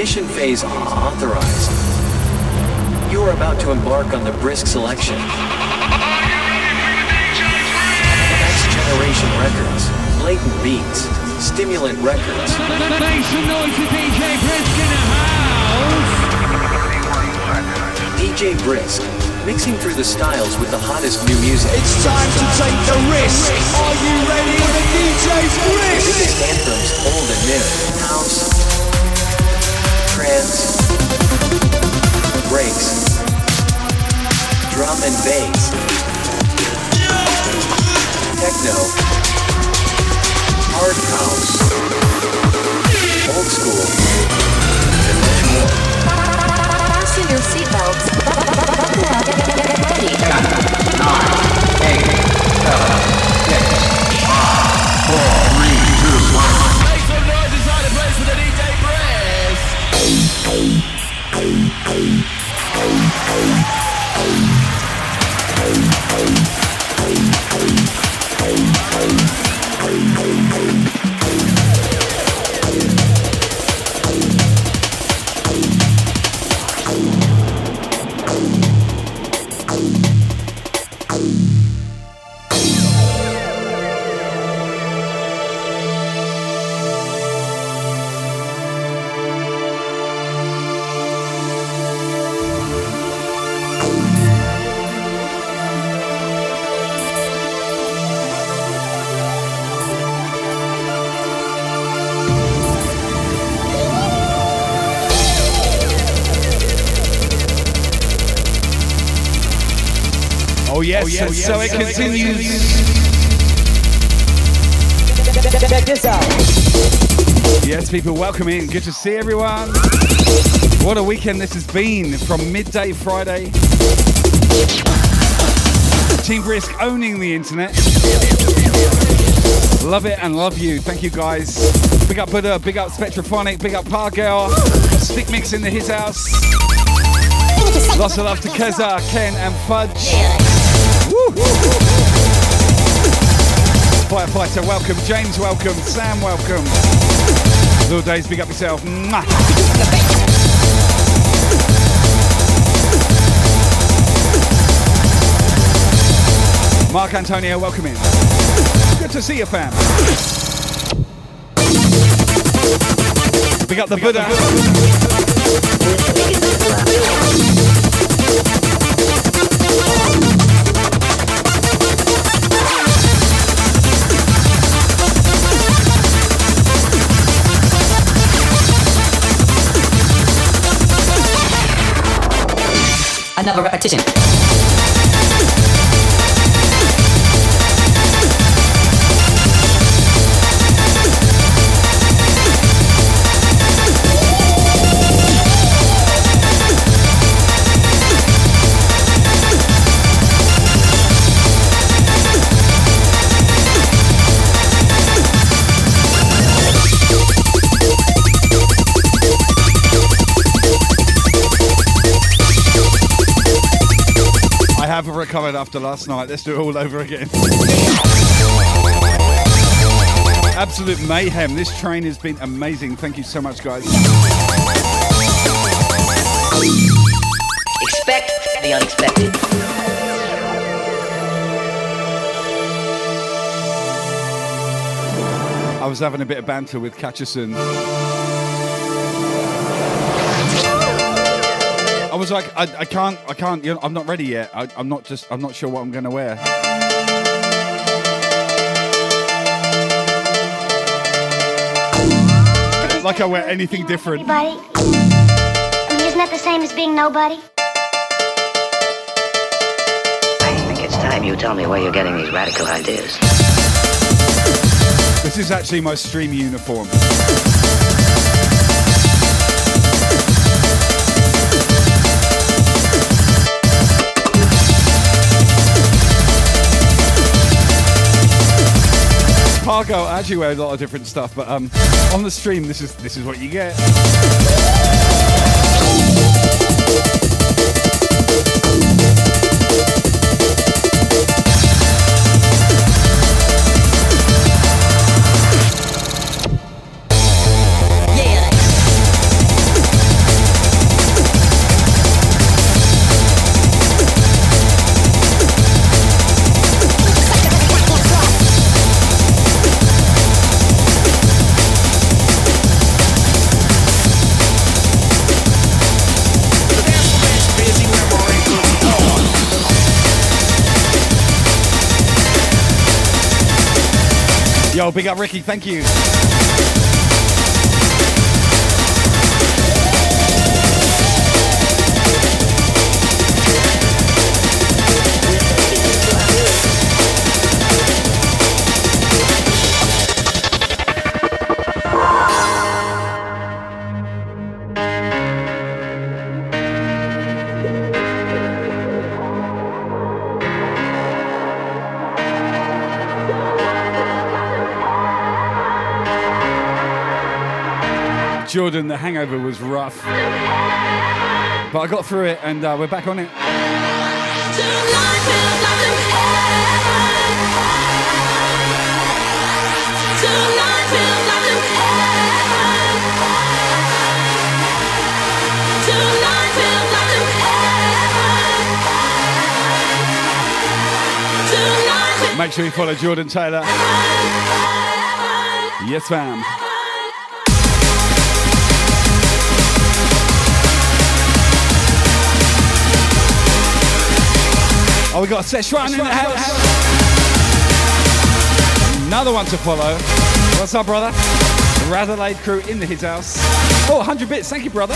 Ignition phase authorized. You are about to embark on the brisk selection. Next generation records, blatant beats, stimulant records. DJ Brisk, mixing through the styles with the hottest new music. It's time to take the risk. Are you ready for the DJ's risk? Biggest anthems old and new. House, trance, breaks, drum and bass, techno, hard house, old school, and much more. Fasten your seatbelts. Buckle up and get ready. Make Oh so it continues. Check this out. Yes, people, welcome in. Good to see everyone. What a weekend this has been from midday Friday. Team Brisk owning the internet. Love it and love you. Thank you guys. Big up Buddha, big up Spectrophonic, big up Pargirl, Stick Mix in the his house. Lots of love to Keza, Ken, and Fudge. Firefighter, welcome. James, welcome. Sam, welcome. Little Days, big up yourself. Mwah. Mark Antonio, welcome in. Good to see you, fam. Big up the Buddha. Another repetition. Recovered after last night. Let's do it all over again. absolute mayhem. This train has been amazing. Thank you so much, guys. Expect the unexpected. I was having a bit of banter with Catcherson. Was like, I, I can't, I can't, you know, I'm not ready yet. I, I'm not just, I'm not sure what I'm going to wear. Like I wear anything different. Everybody? I mean, isn't that the same as being nobody? I think it's time you tell me where you're getting these radical ideas. This is actually my stream uniform. Cargo, I actually wear a lot of different stuff, but um, on the stream, this is this is what you get. Yo, big up Ricky, thank you. Jordan, the hangover was rough. But I got through it and uh, we're back on it. Make sure you follow Jordan Taylor. Yes, ma'am. Oh, we got set Szechuan in the house. Another one to follow. What's up, brother? The Razorlade crew in the house. Oh, 100 bits. Thank you, brother.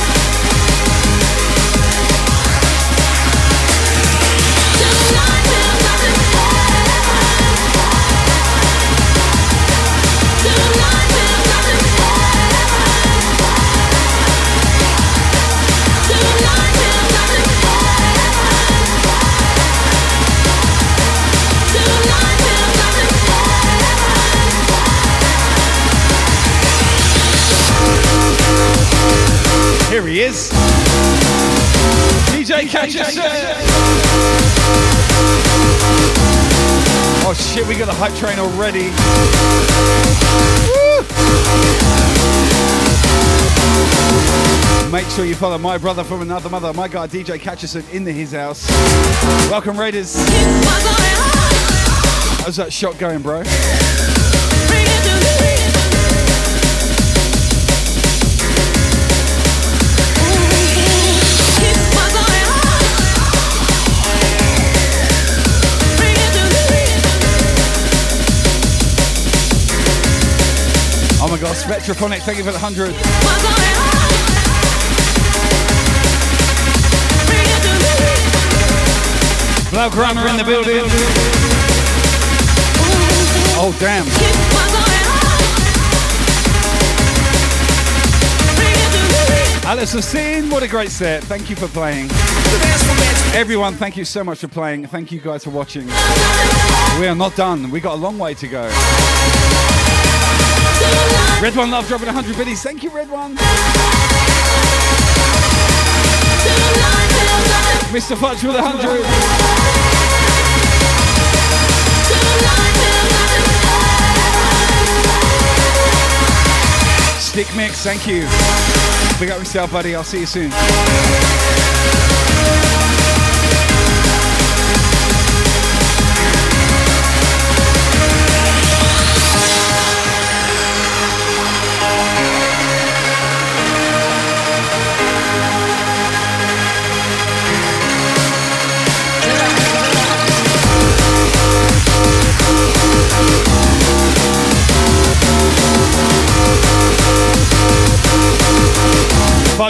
He is. DJ Catcher. Oh shit, we got a hype train already. Woo! Make sure you follow my brother from another mother, my guy DJ Catcherson in the his house. Welcome Raiders. How's that shot going, bro? My god, Spectrophonic, thank you for the 100. Bloke Runner in the building. Oh, damn. Alice Hussein, what a great set. Thank you for playing. Everyone, thank you so much for playing. Thank you guys for watching. We are not done. We got a long way to go. Red One Love dropping 100 biddies. Thank you, Red One. Mr. Fudge with 100. Stick Mix, thank you. Big up yourself, buddy. I'll see you soon.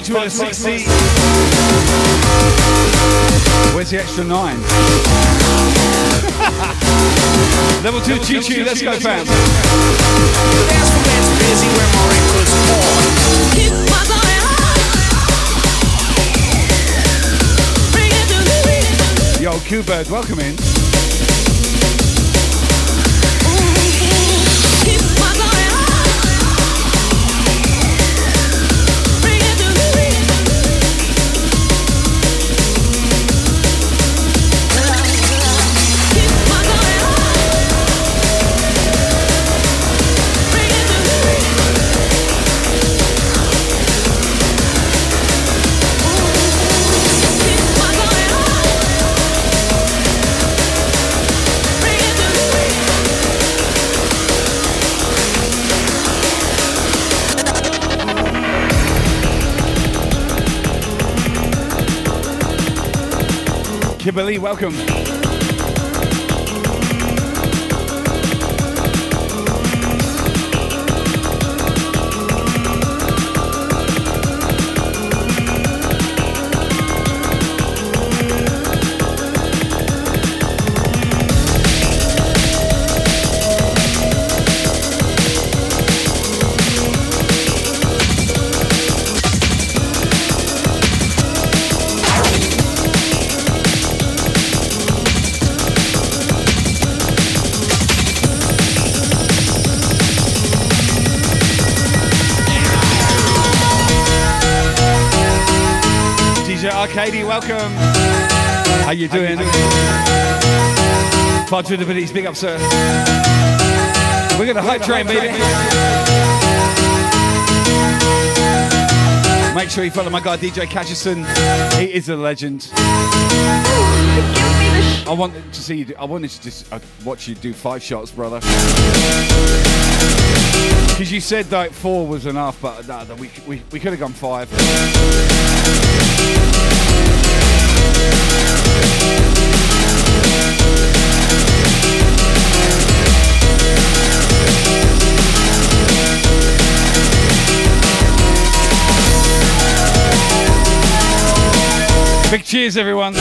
Fudge with a 60. Where's the extra nine? Level two, choo choo, let's go, fam. Yo, Q-Bird, welcome in. Kimberly, welcome. You doing? Fudge with the Biddies, big up, sir. We're gonna hype train, baby. Make sure you follow my guy DJ Catcherson. He is a legend. I wanted to see you. Do, I wanted to just uh, watch you do five shots, brother. Because you said that four was enough, but no, we, we, we could have gone five. Big cheers, everyone.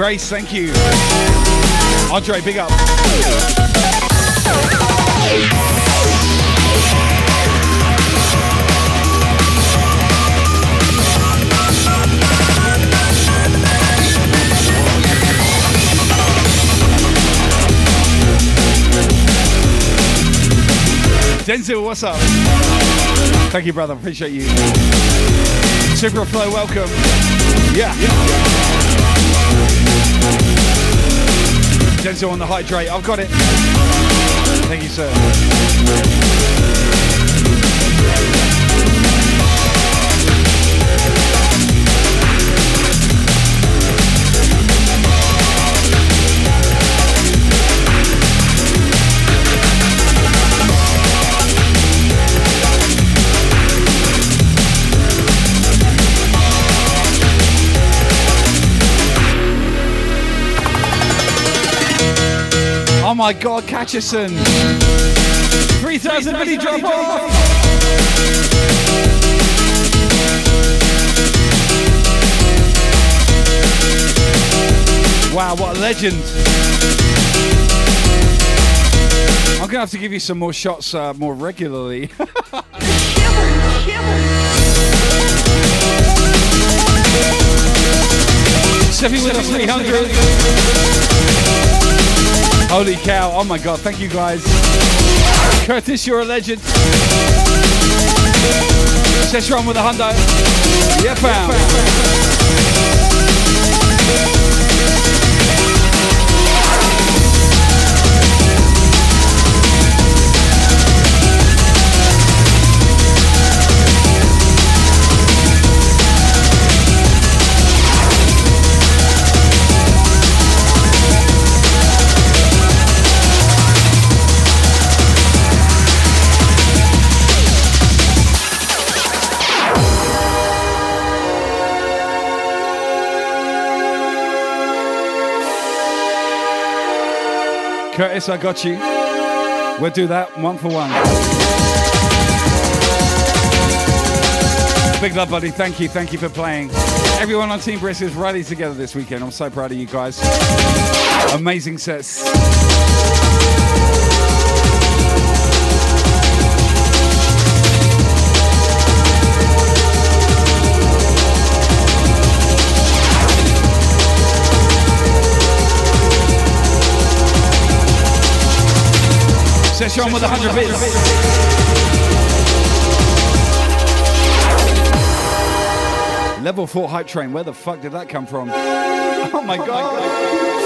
Grace, thank you. Andre, big up. Denzel, what's up? Thank you, brother. Appreciate you. Super Flow, welcome. Yeah. Denzel on the hydrate. I've got it. Thank you, sir. My god, Catcherson. 3,000 mini drop off. Wow, what a legend. I'm going to have to give you some more shots uh, more regularly. Seven with a 300. Holy cow. Oh my god. Thank you guys. Curtis, you're a legend. Session with a Hundo. Yeah, fam. Curtis, I got you. We'll do that one for one. Big love, buddy. Thank you. Thank you for playing. Everyone on Team Brisk is rallied together this weekend. I'm so proud of you guys. Amazing sets. Session with 100 bits. Level 4 hype train. Where the fuck did that come from? Oh, oh my god.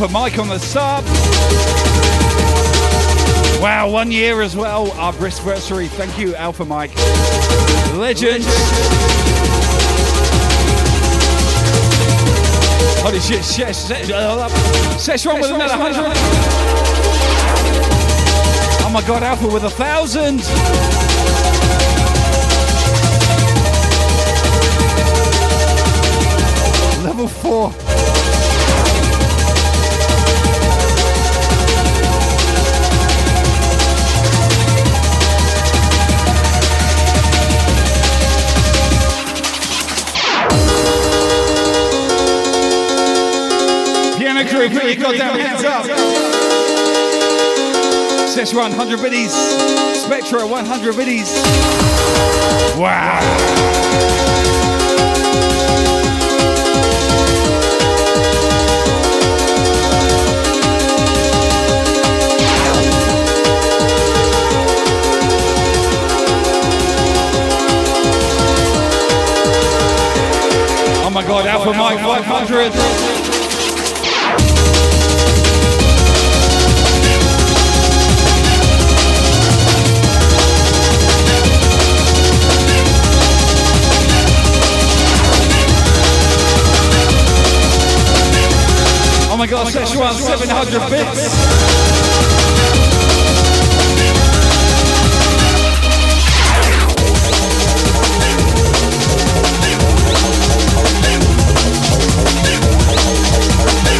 Alpha Mike on the sub. Wow, one year as well. Our anniversary. Thank you, Alpha Mike. Legend. Holy shit, Sesh, Sesh, uh, Sesh one with another hundred. Oh my god, Alpha with a thousand. Level four. Crew, put your goddamn hands up. Sesh 100 biddies. Spectra 100 biddies. Wow. Oh my god, Alpha Mike 500. Oh my Szechuan 700 bits.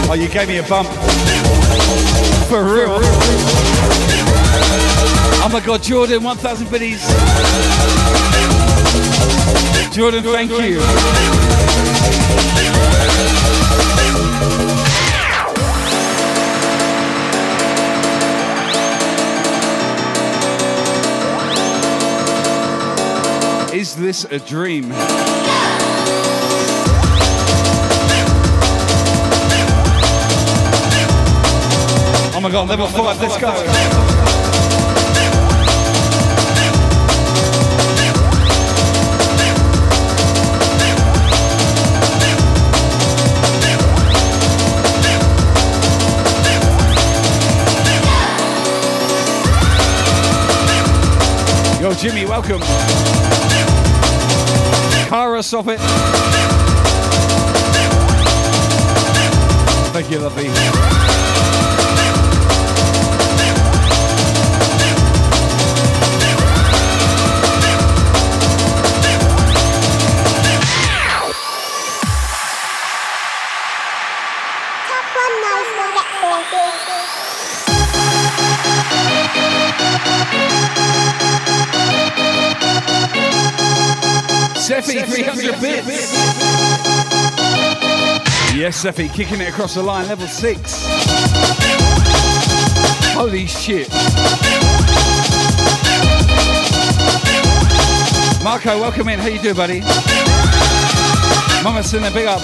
Oh, you gave me a bump. For real. Oh my god, Jordan, 1,000 biddies. Jordan, thank you. Is this a dream? Oh my god, level five, let's go. Yo, Jimmy, welcome. Kara, stop it. Thank you, lovely. Seffi, 300 bits. Yes, Seffi, kicking it across the line, level six. Holy shit. Marco, welcome in. How you doing, buddy? Mama Sinner, big up.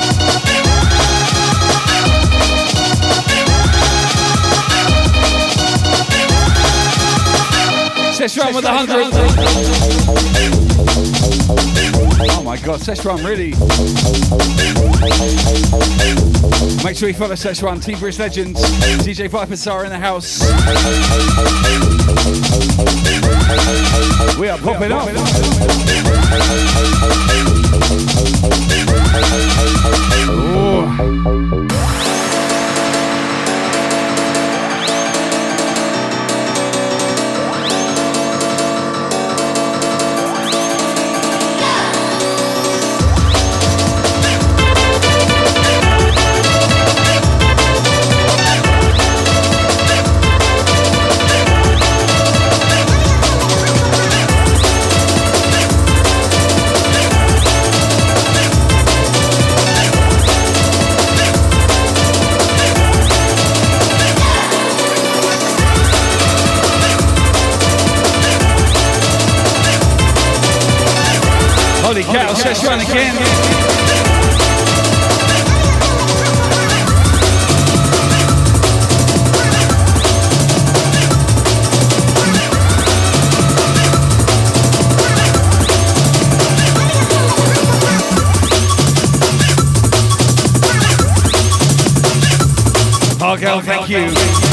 Seshram with a hundred. Oh my god, Seshram, really? Make sure you follow Seshram, Team British Legends, DJ Viper Star in the house. We are popping up. Cow, Szechuan again. Thank you.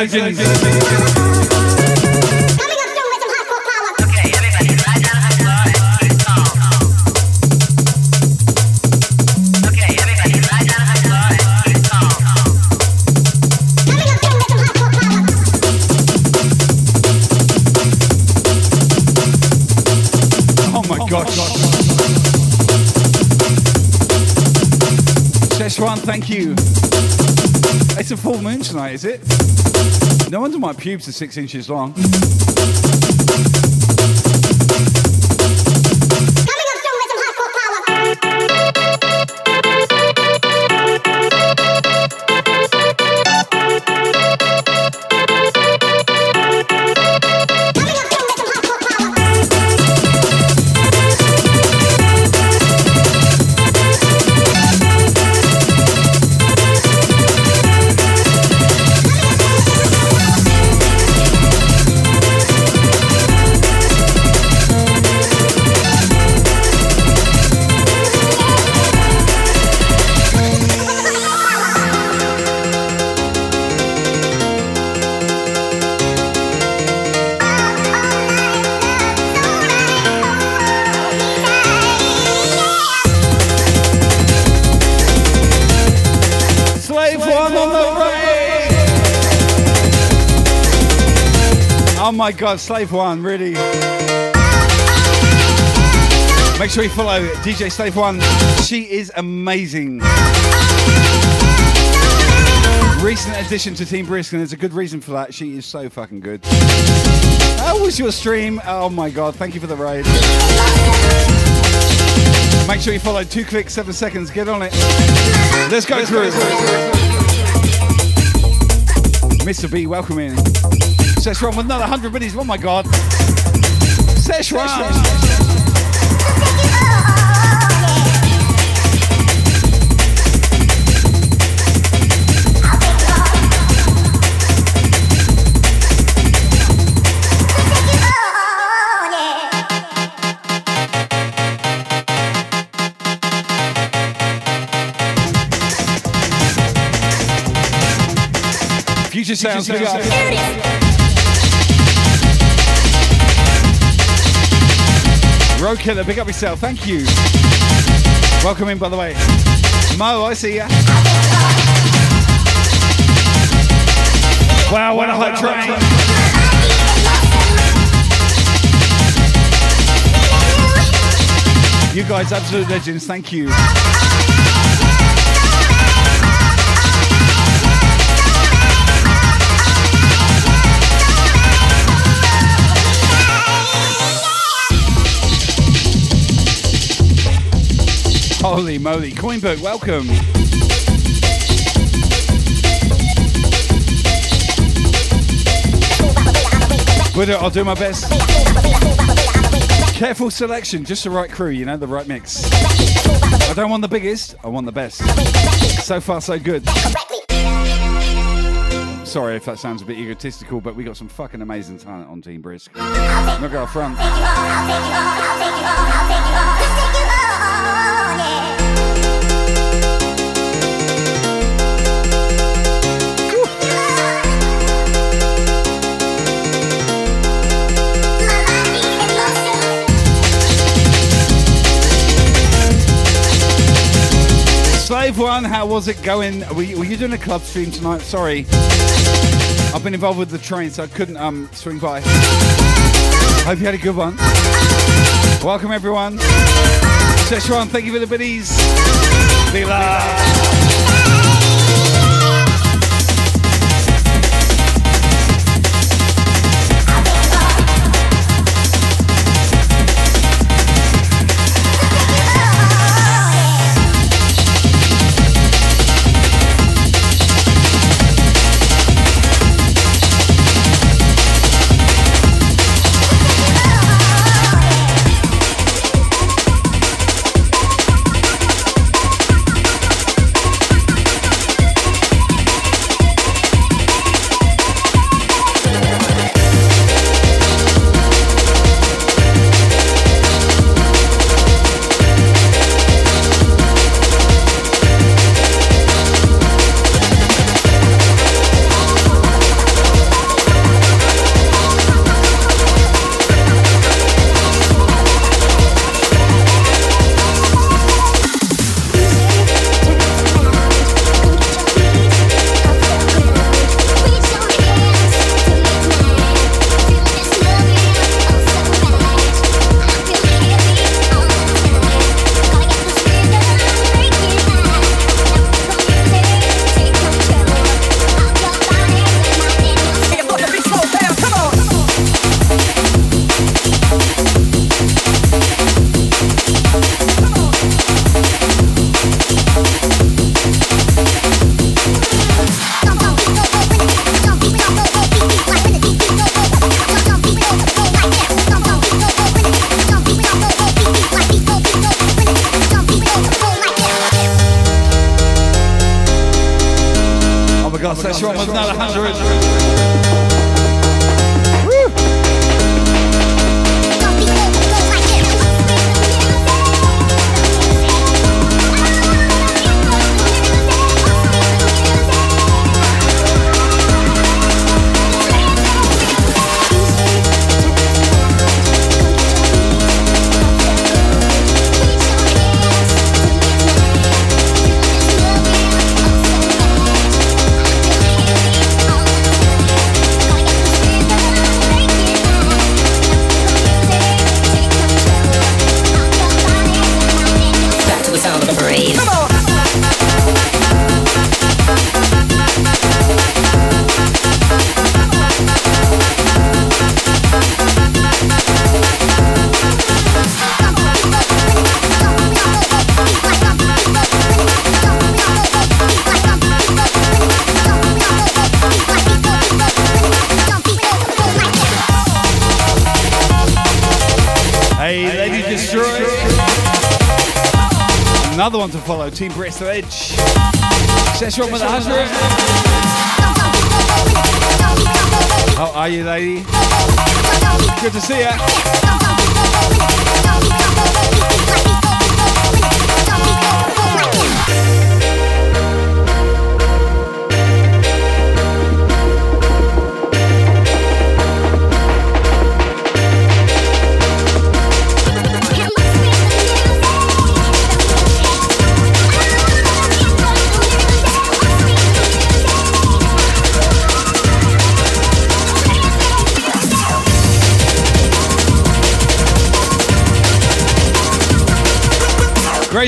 Guys, legends. Full moon tonight, is it? No wonder my pubes are six inches long. My god, Slave One, really. Make sure you follow DJ Slave One. She is amazing. Recent addition to Team Brisk, and there's a good reason for that. She is so fucking good. How was your stream? Oh my god, thank you for the raid. Make sure you follow two clicks, seven seconds. Get on it. Let's go through. Mr. B, welcome in. Szechuan with another 100 minutes. Oh my god. Szechuan. Future sounds. big up. Road Killer, big up yourself. Thank you. Welcome in, by the way. Mo, I see ya. Wow, what a hot train. You guys, absolute legends. Thank you. Holy moly. Coinbook, welcome. It, I'll do my best. Careful selection, just the right crew, you know, the right mix. I don't want the biggest, I want the best. So far, so good. Sorry if that sounds a bit egotistical, but we got some fucking amazing talent on Team Brisk. Look out front. Slave One, how was it going? Were you, were you doing a club stream tonight? Sorry. I've been involved with the train, so I couldn't um, swing by. Hope you had a good one. Welcome, everyone. Szechuan, thank you for the biddies. Be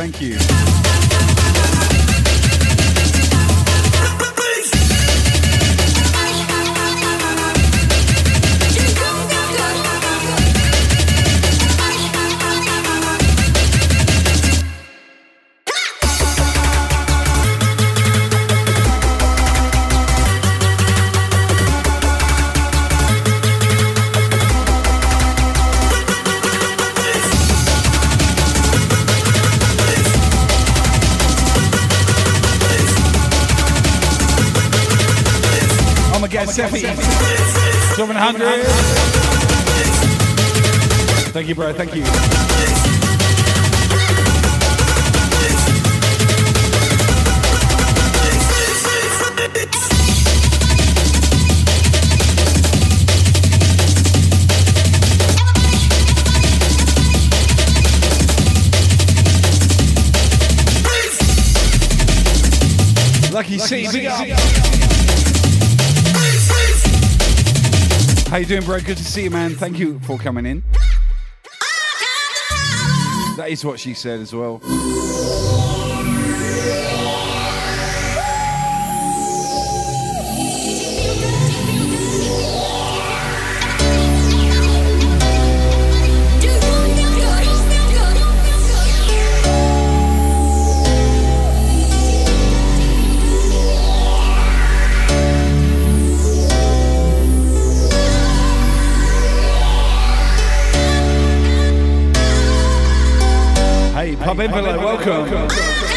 Thank you. Thank you. Lucky up. How you doing, bro? Good to see you, man. Thank you for coming in. Is what she said as well. Hey, Pub Envelope, welcome. DJ,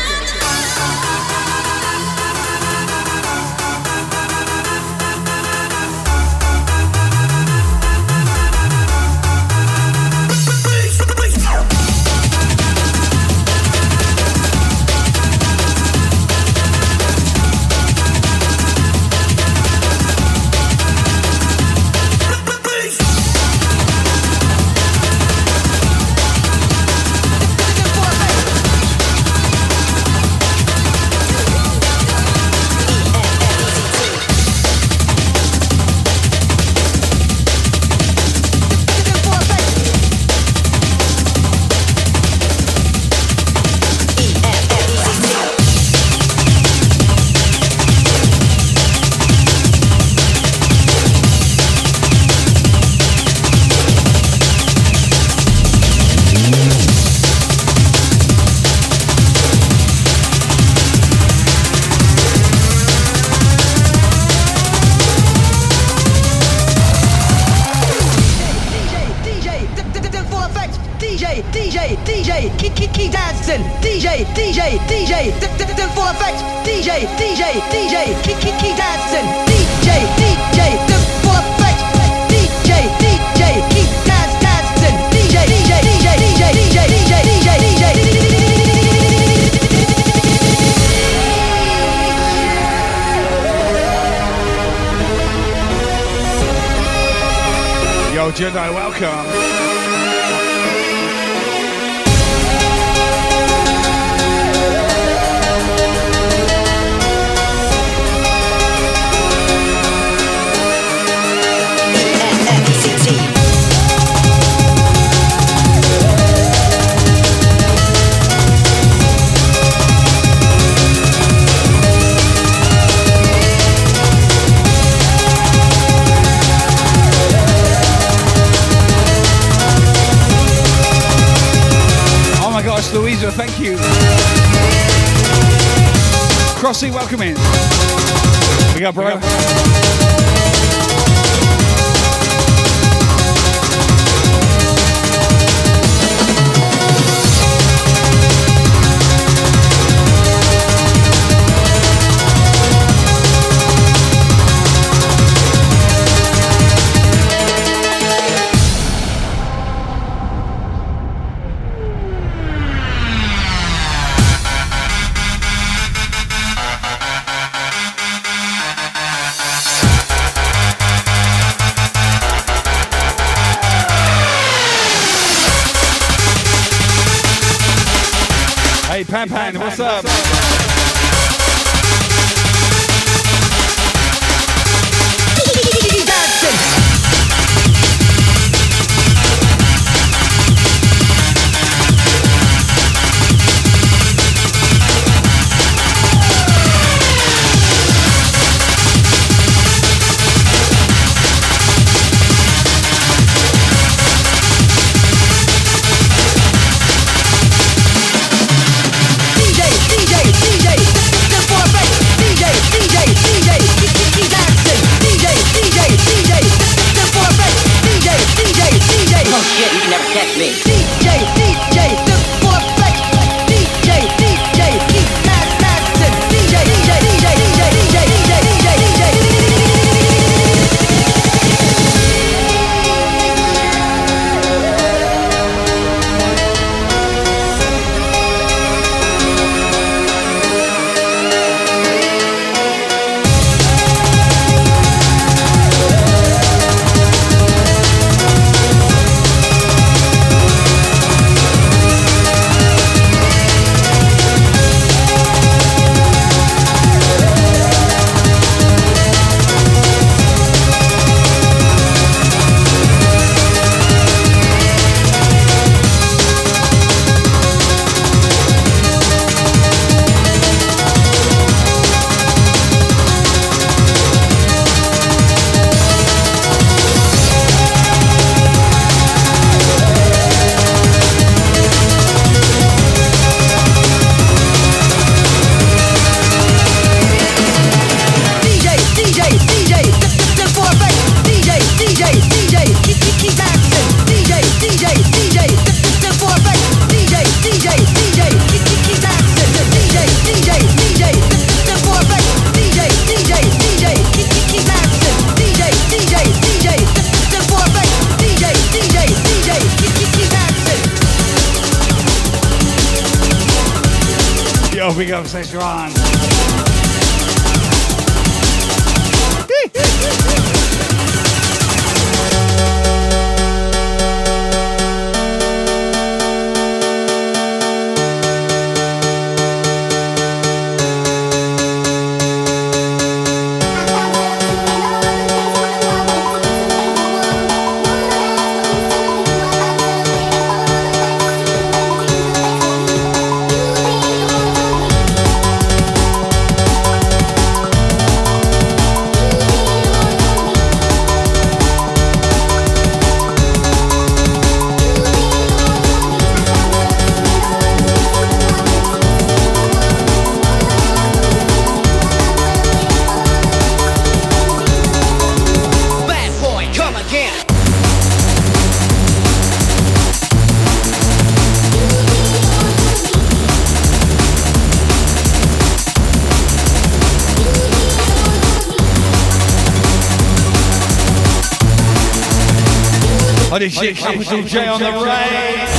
Capital J on the raid.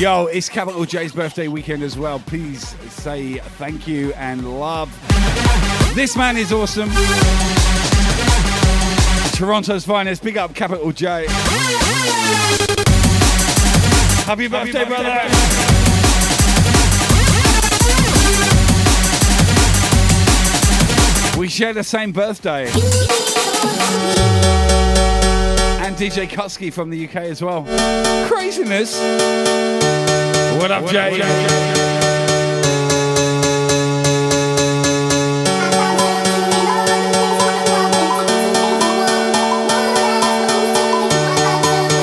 Yo, it's Capital J's birthday weekend as well. Please say thank you and love. This man is awesome. Toronto's finest. Big up Capital J. Happy birthday, brother. We share the same birthday. And DJ Kutski from the UK as well. Craziness. What up, Jay?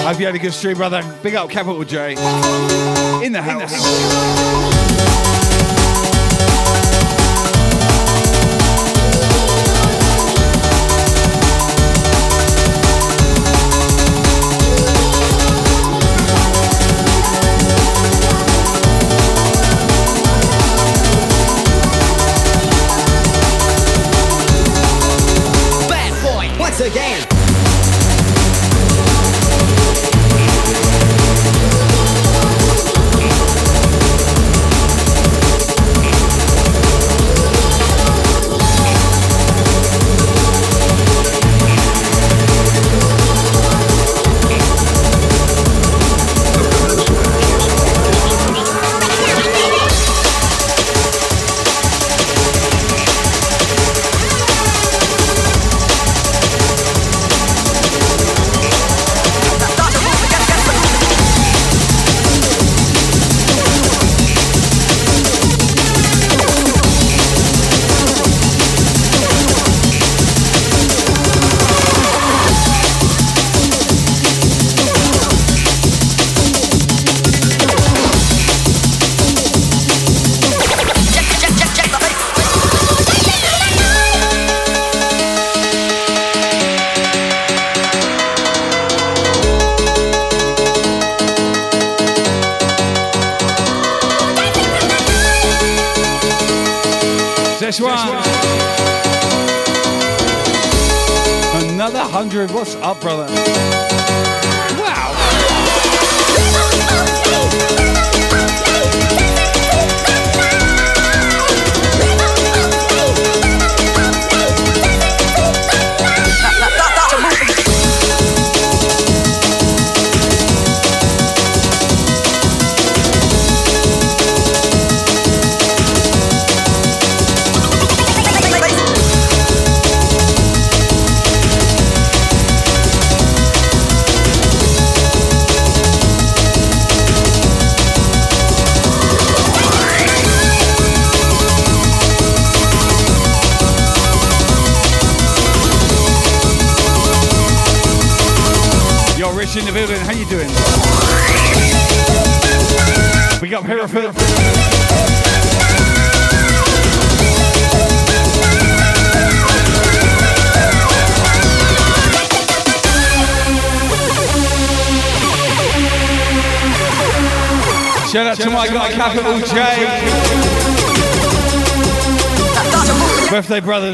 I hope you had a good stream, brother. Big up Capital J. In the house.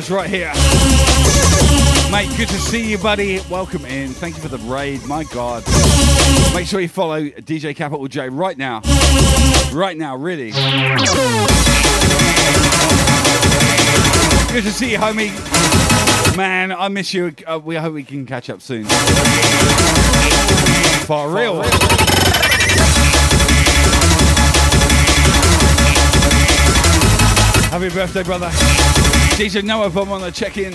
Brothers right here. Mate, good to see you, buddy. Welcome in. Thank you for the raid. My God. Make sure you follow DJ Capital J right now. Right now, really. Good to see you, homie. Man, I miss you. Uh, we hope we can catch up soon. For real. Happy birthday, brother. DJ Noah Bomb on the check-in.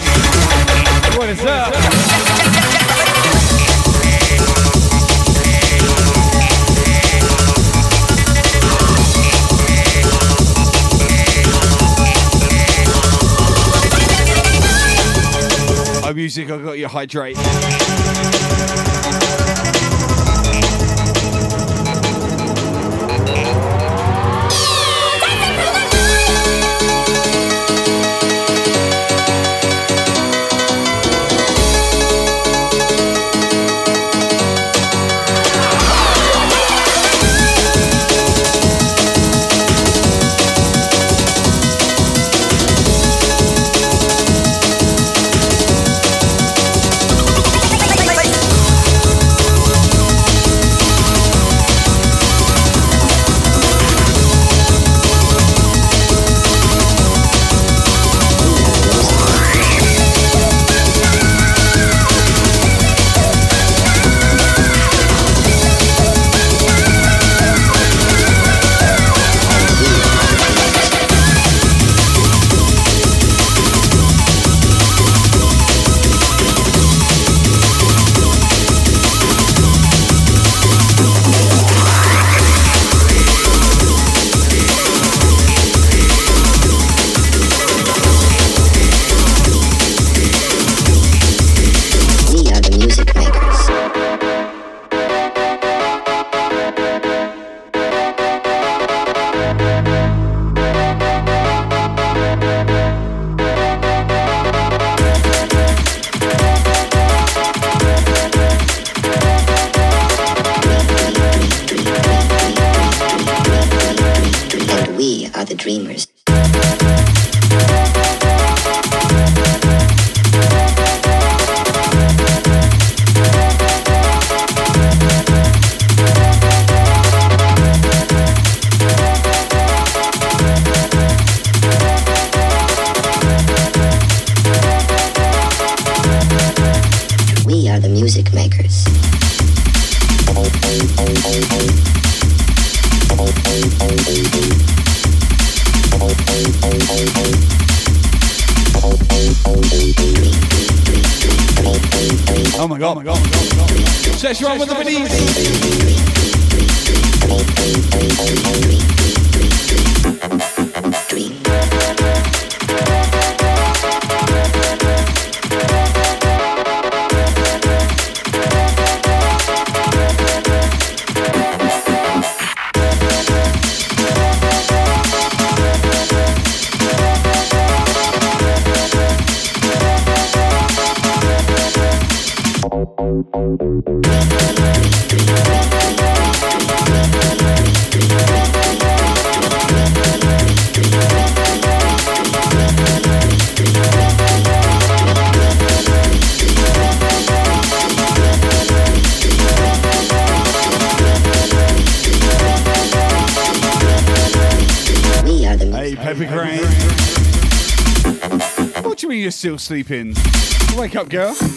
What is up? Oh, music, I got you hydrate. Sleeping? Wake up, girl.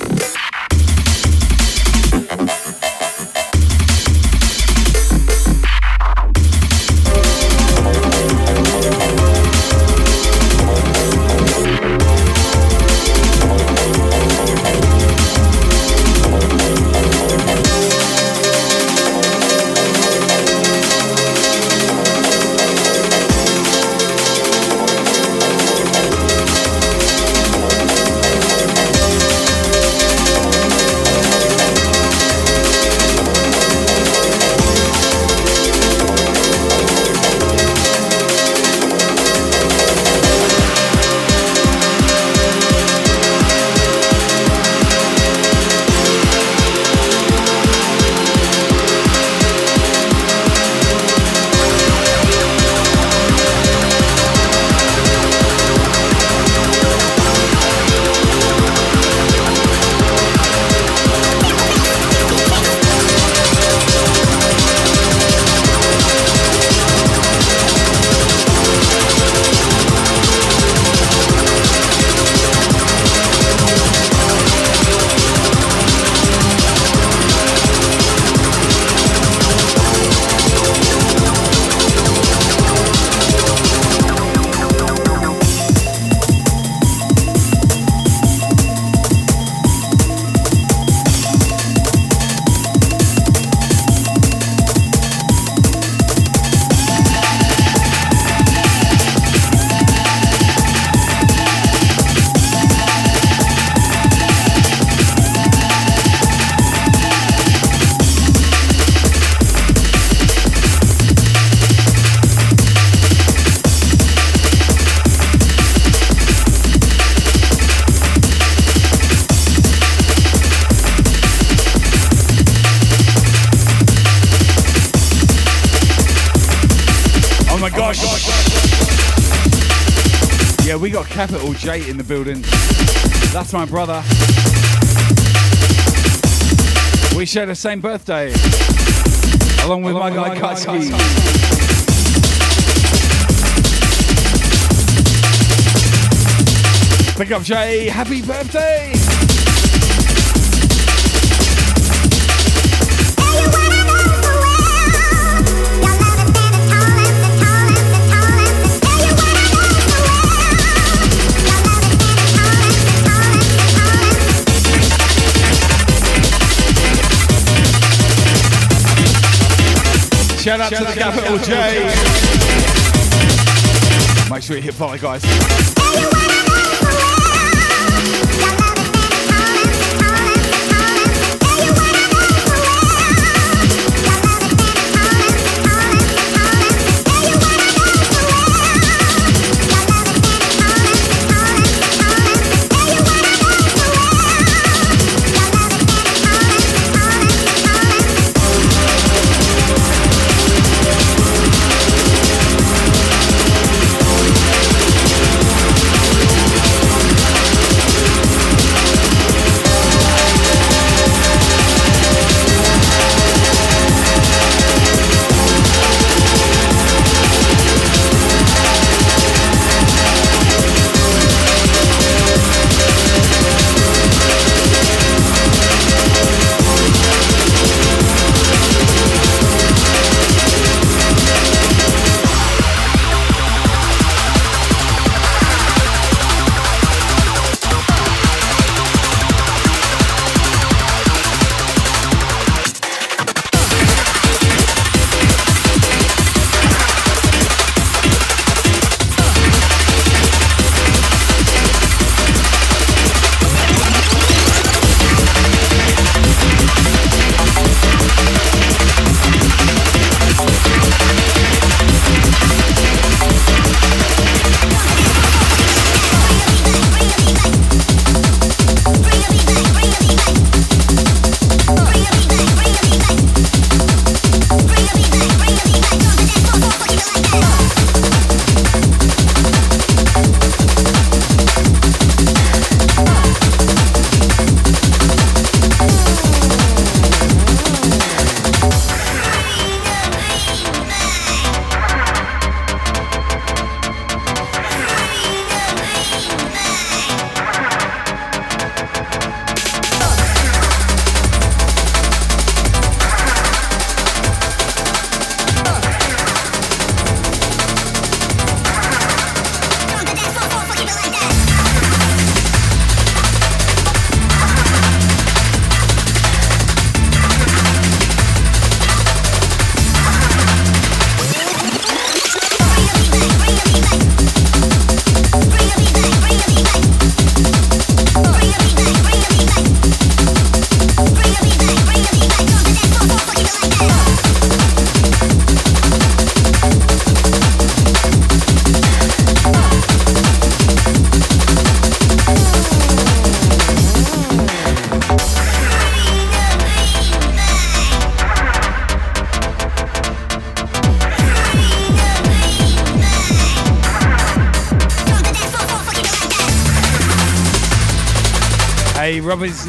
Capital J in the building. That's my brother. We share the same birthday. Along with my guy Kutski. Pick up Jay, happy birthday! Shout out to the Capital J. Make sure you hit follow, guys.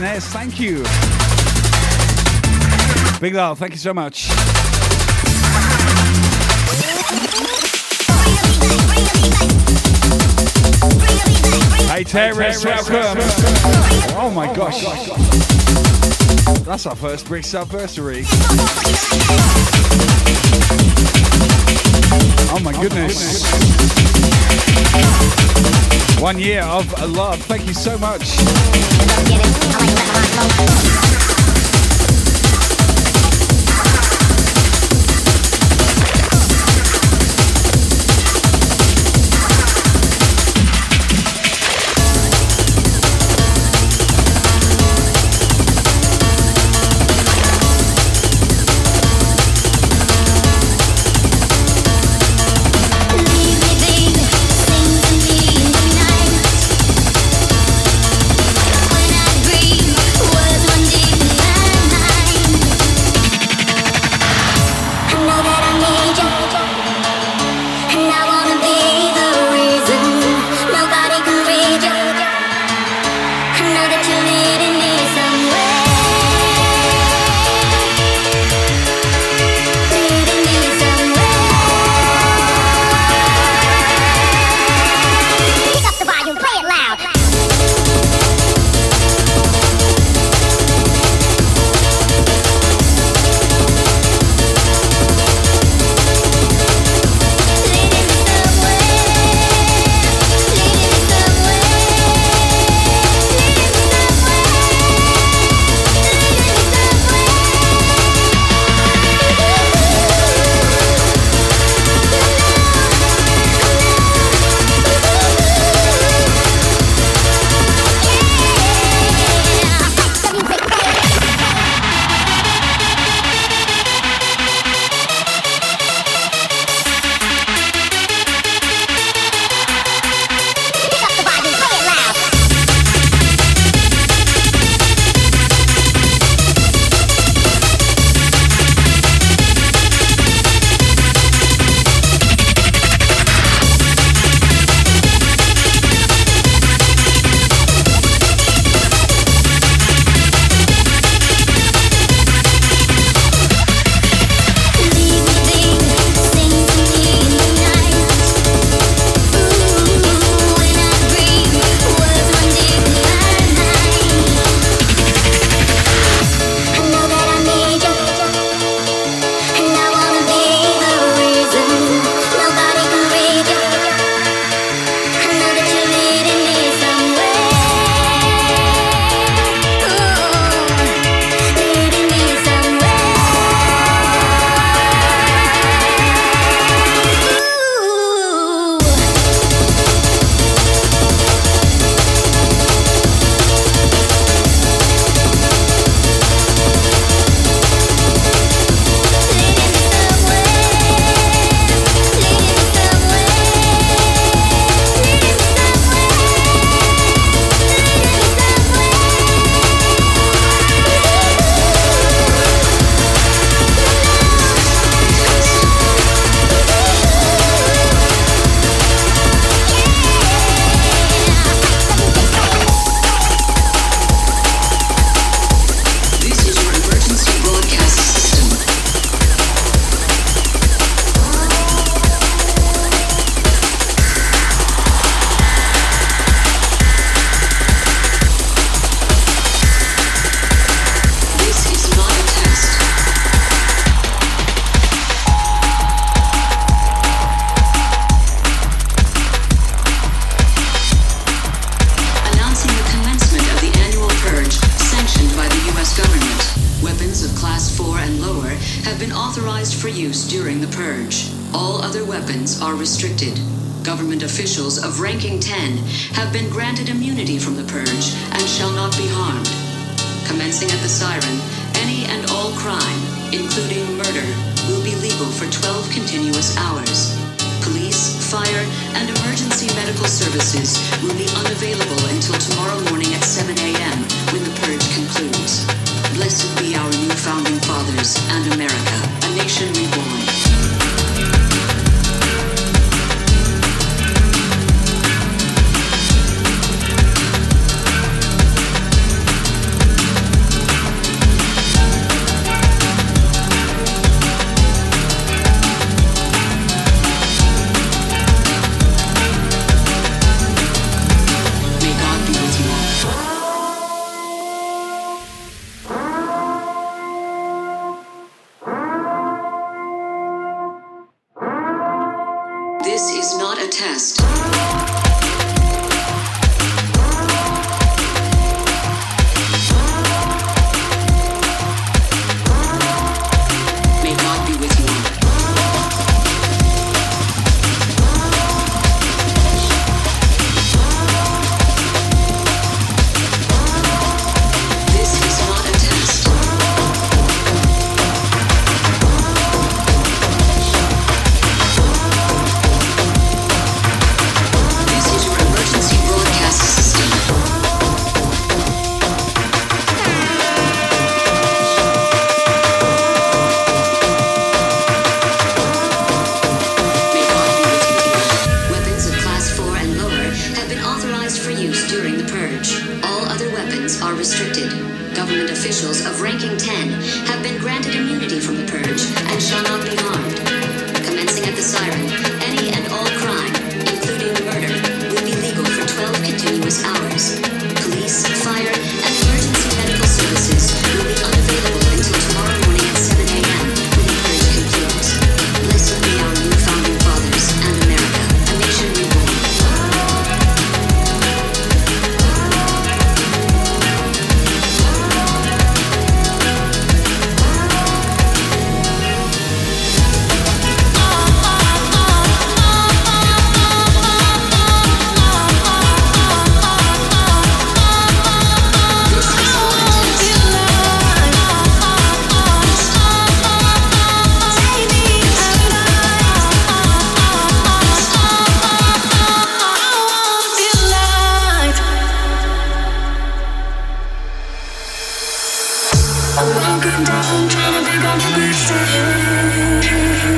Nest, thank you. Big love, thank you so much. Hey, Terrace, welcome. Oh, oh my gosh. That's our first Brisk anniversary. Oh my goodness. One year of love. Thank you so much.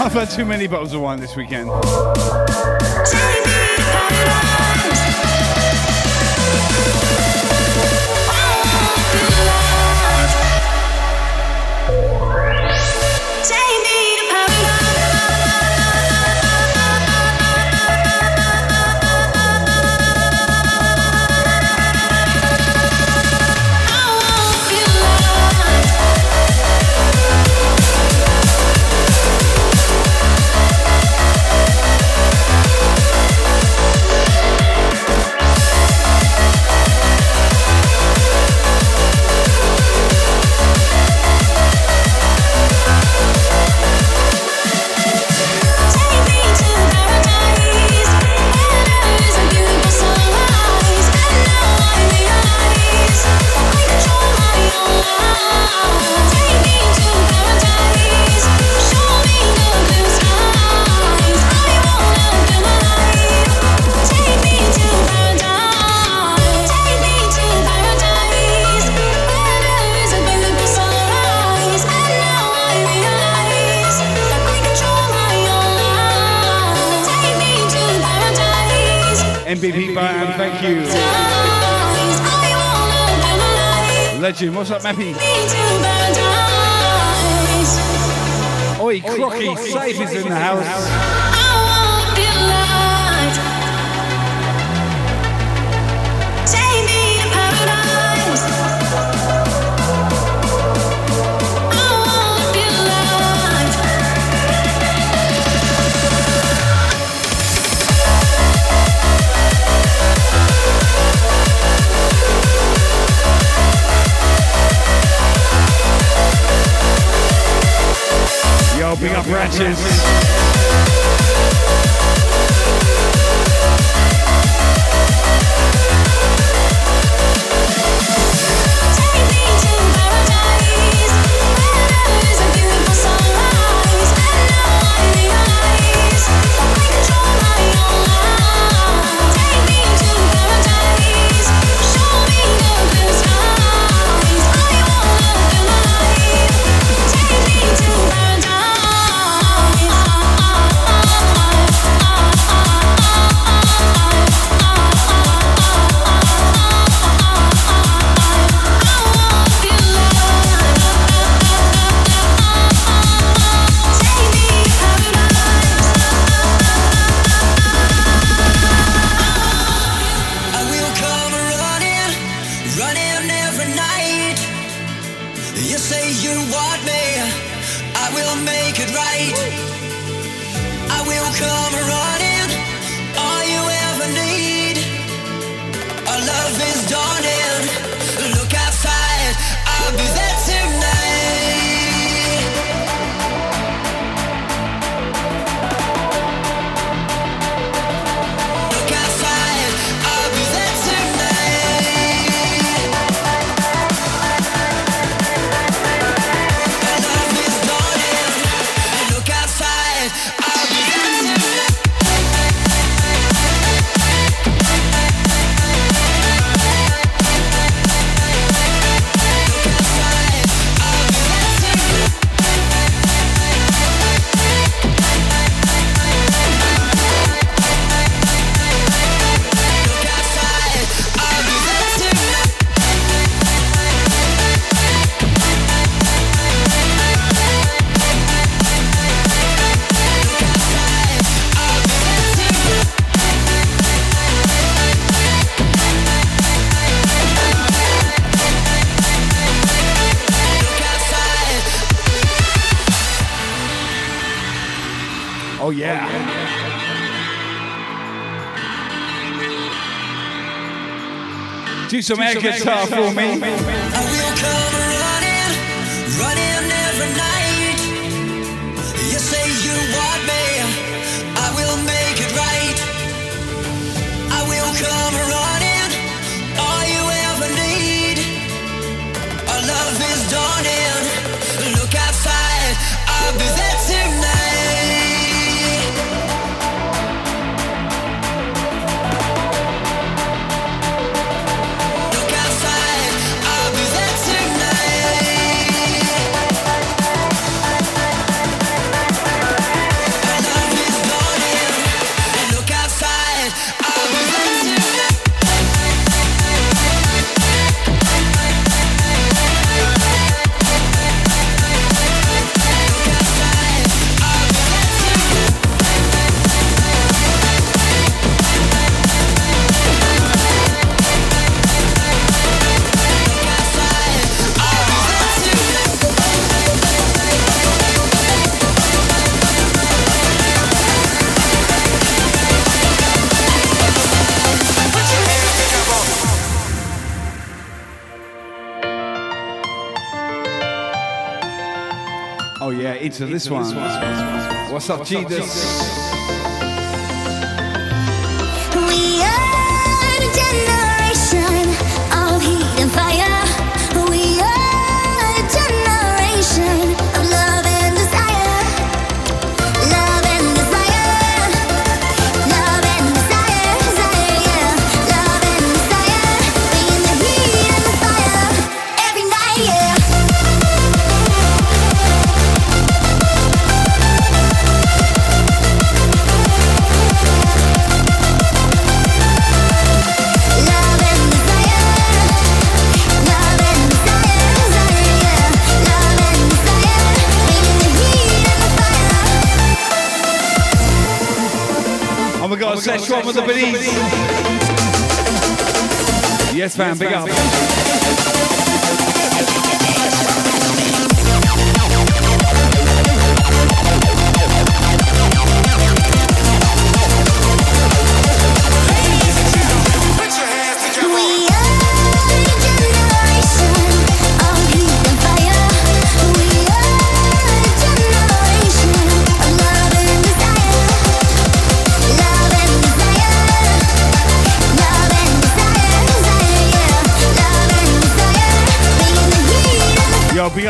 I've had too many bottles of wine this weekend. Virgin. What's up, Mappy? Oi, Crocky, Oi, Crocky, Safe is in the house. yo. Big yo, Ratchets. some guitar for me. into, into this, one. one. What's up, What's Jesus? Up, Jesus? Yes, fam, yes, big fam, up. Big up.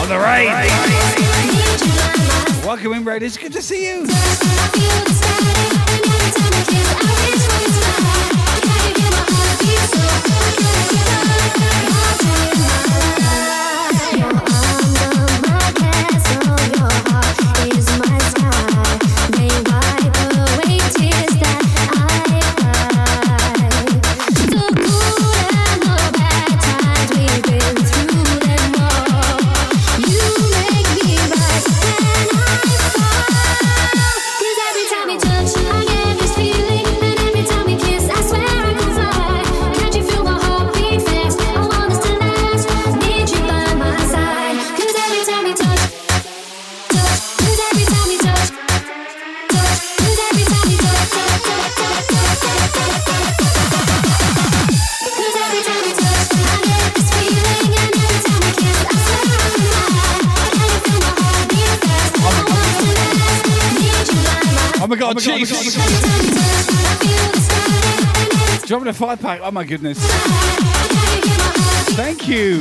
on the right. Welcome in, Brad. It's good to see you. God, Jesus. A five pack. Oh my goodness. Thank you.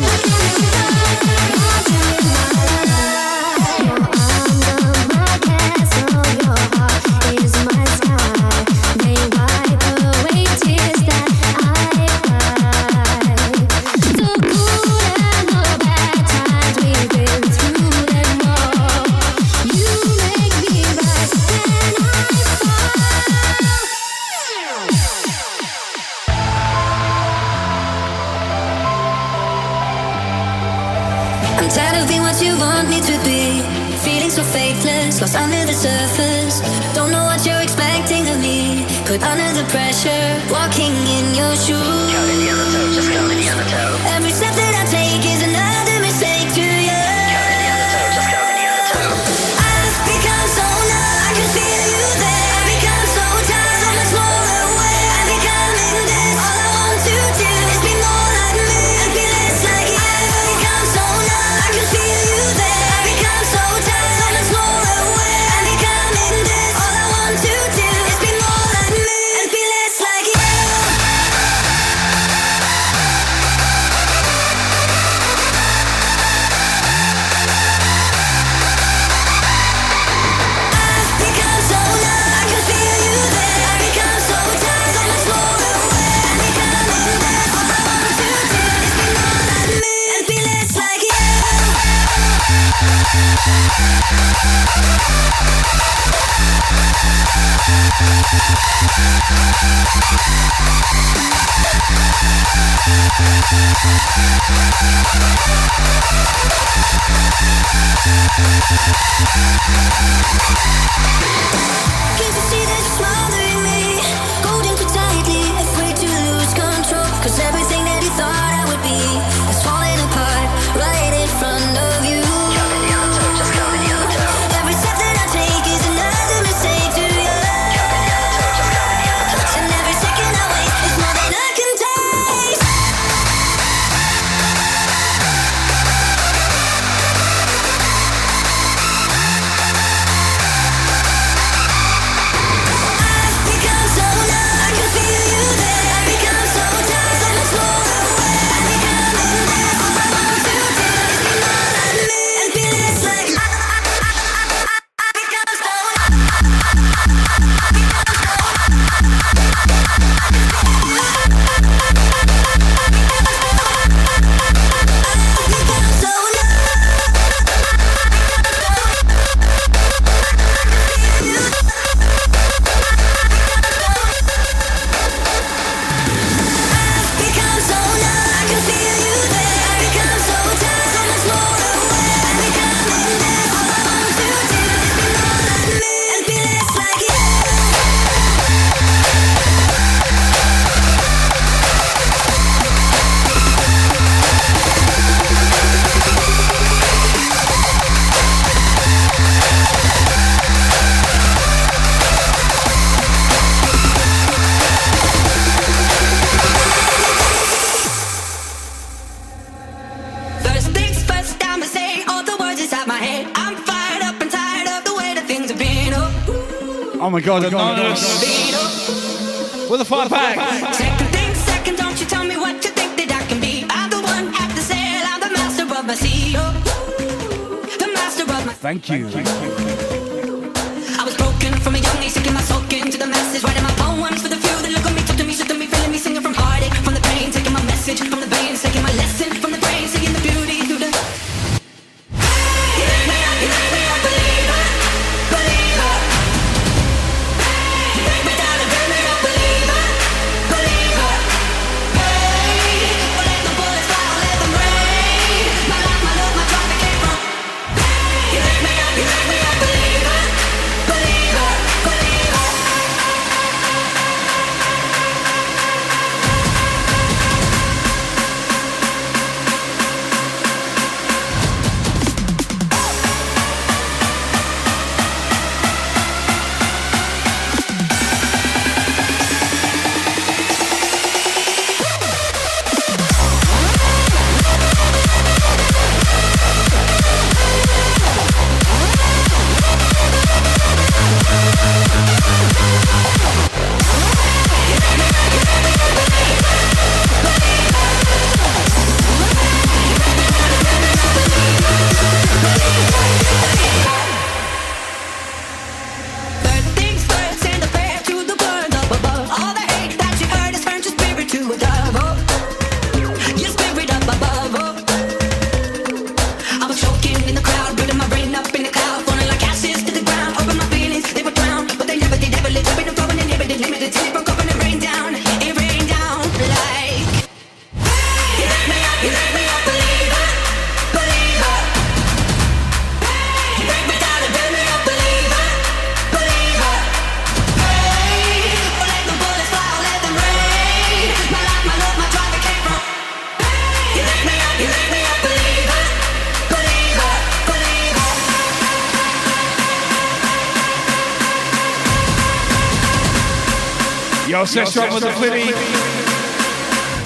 Strong with the flitty.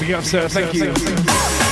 Big up, sir. Thank you. You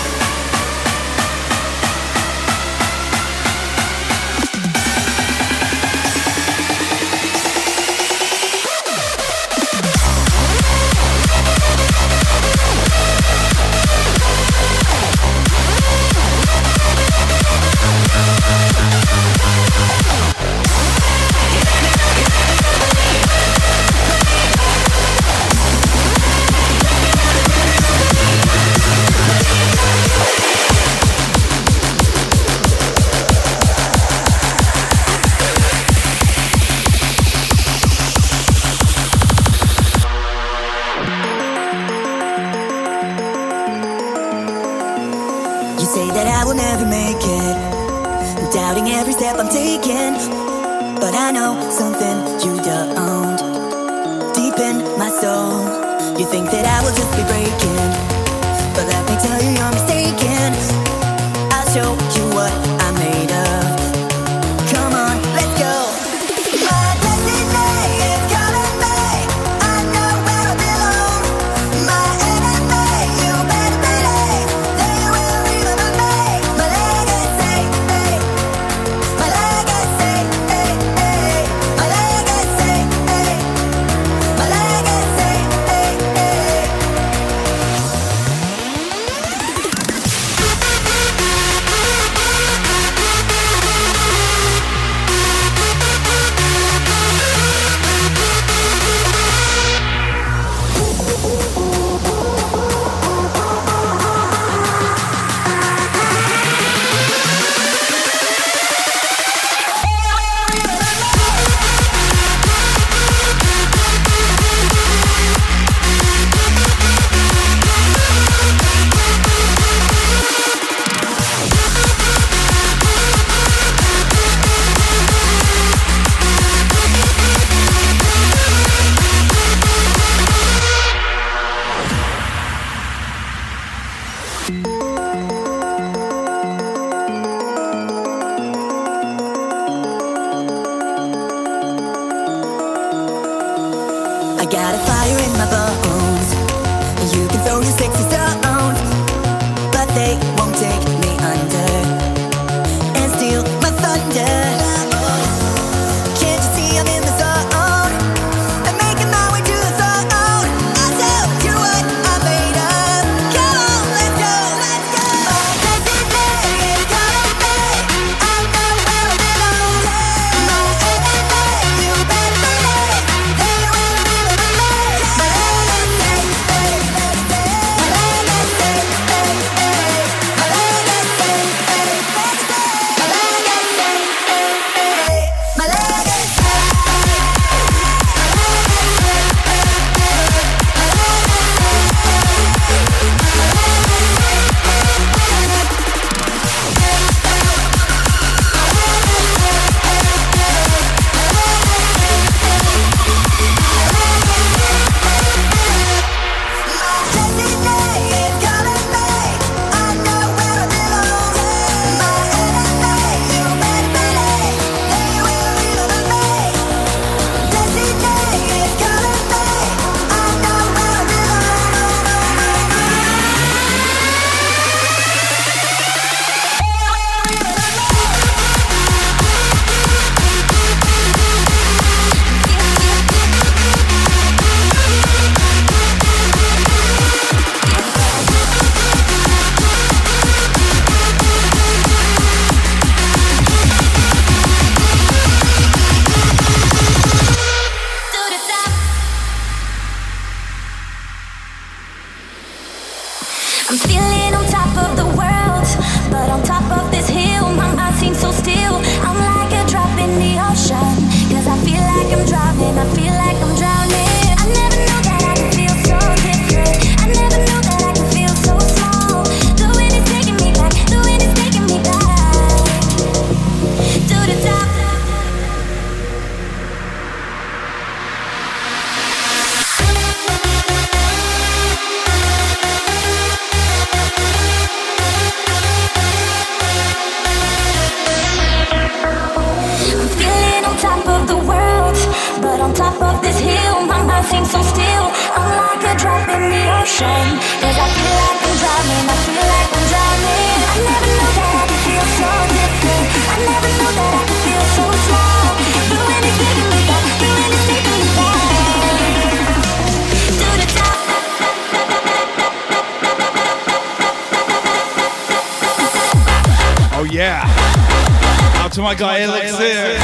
guy Elixir. I'm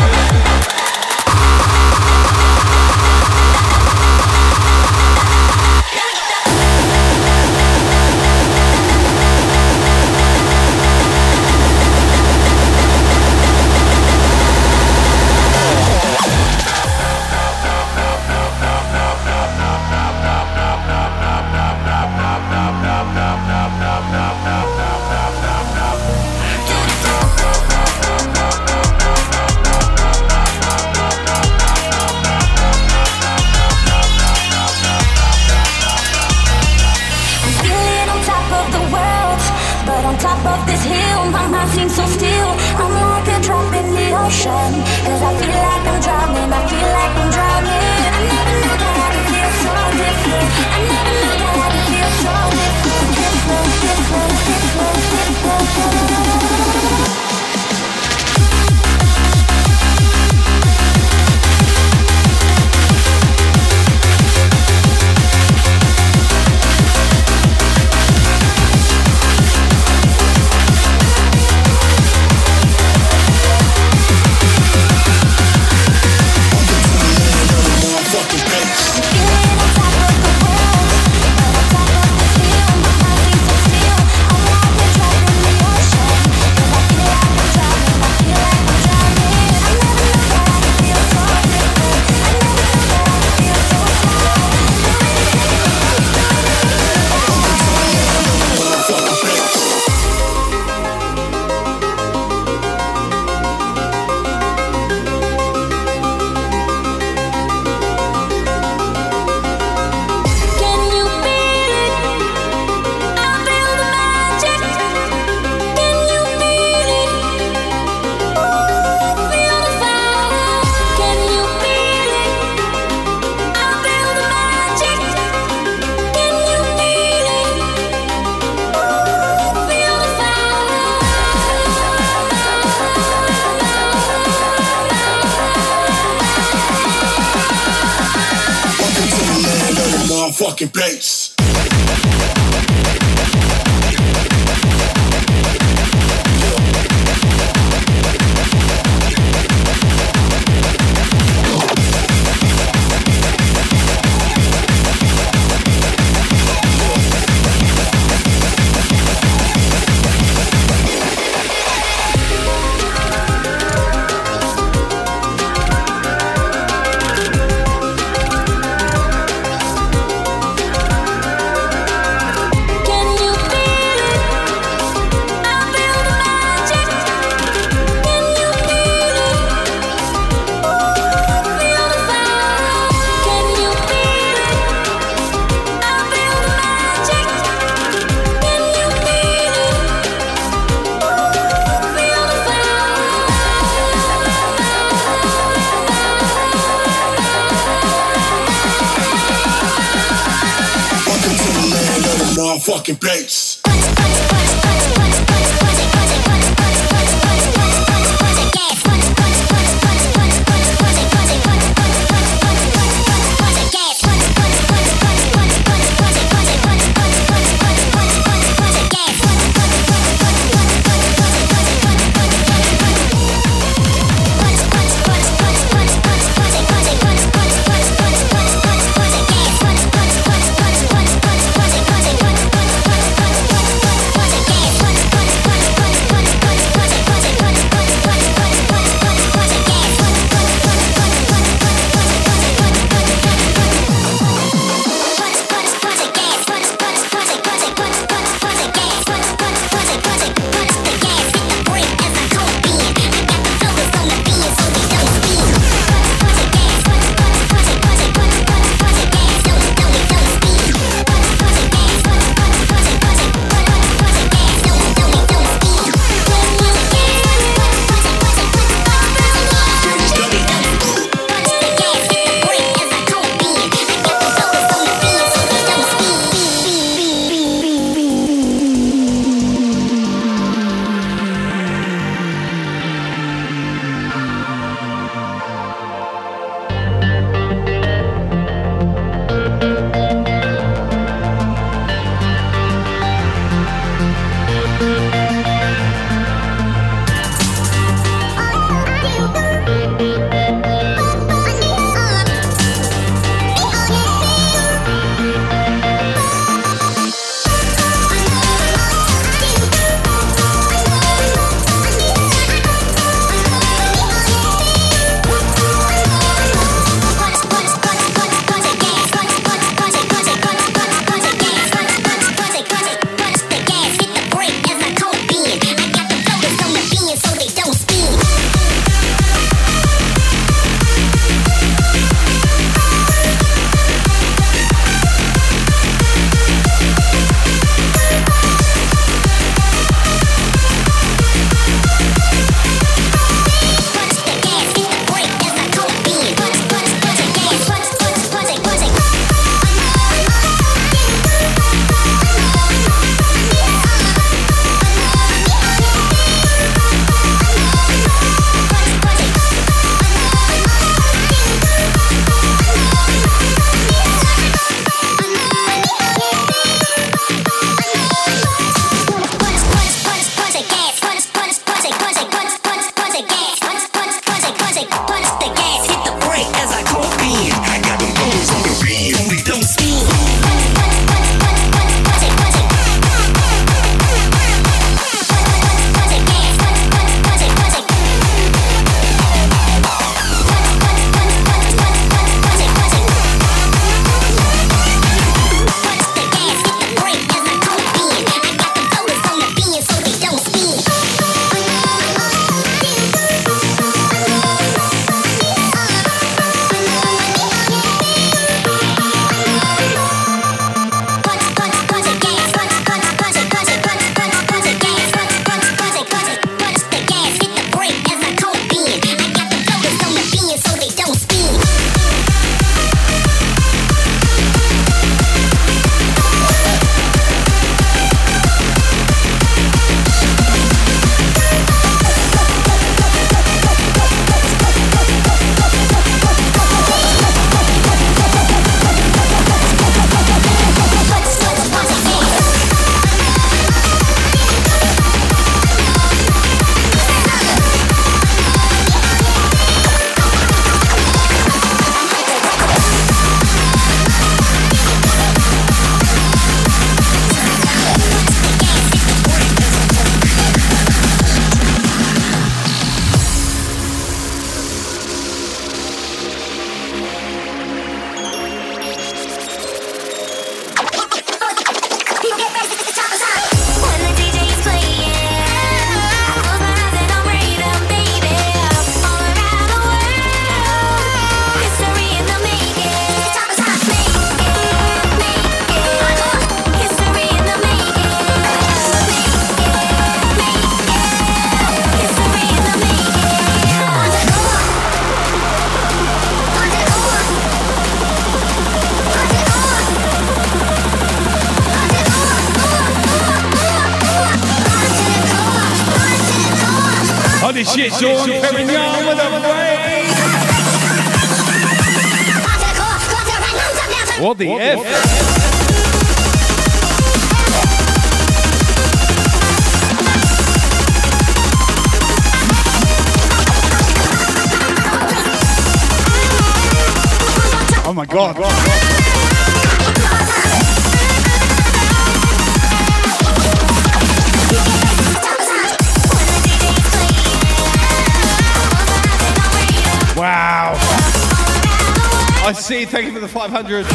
500.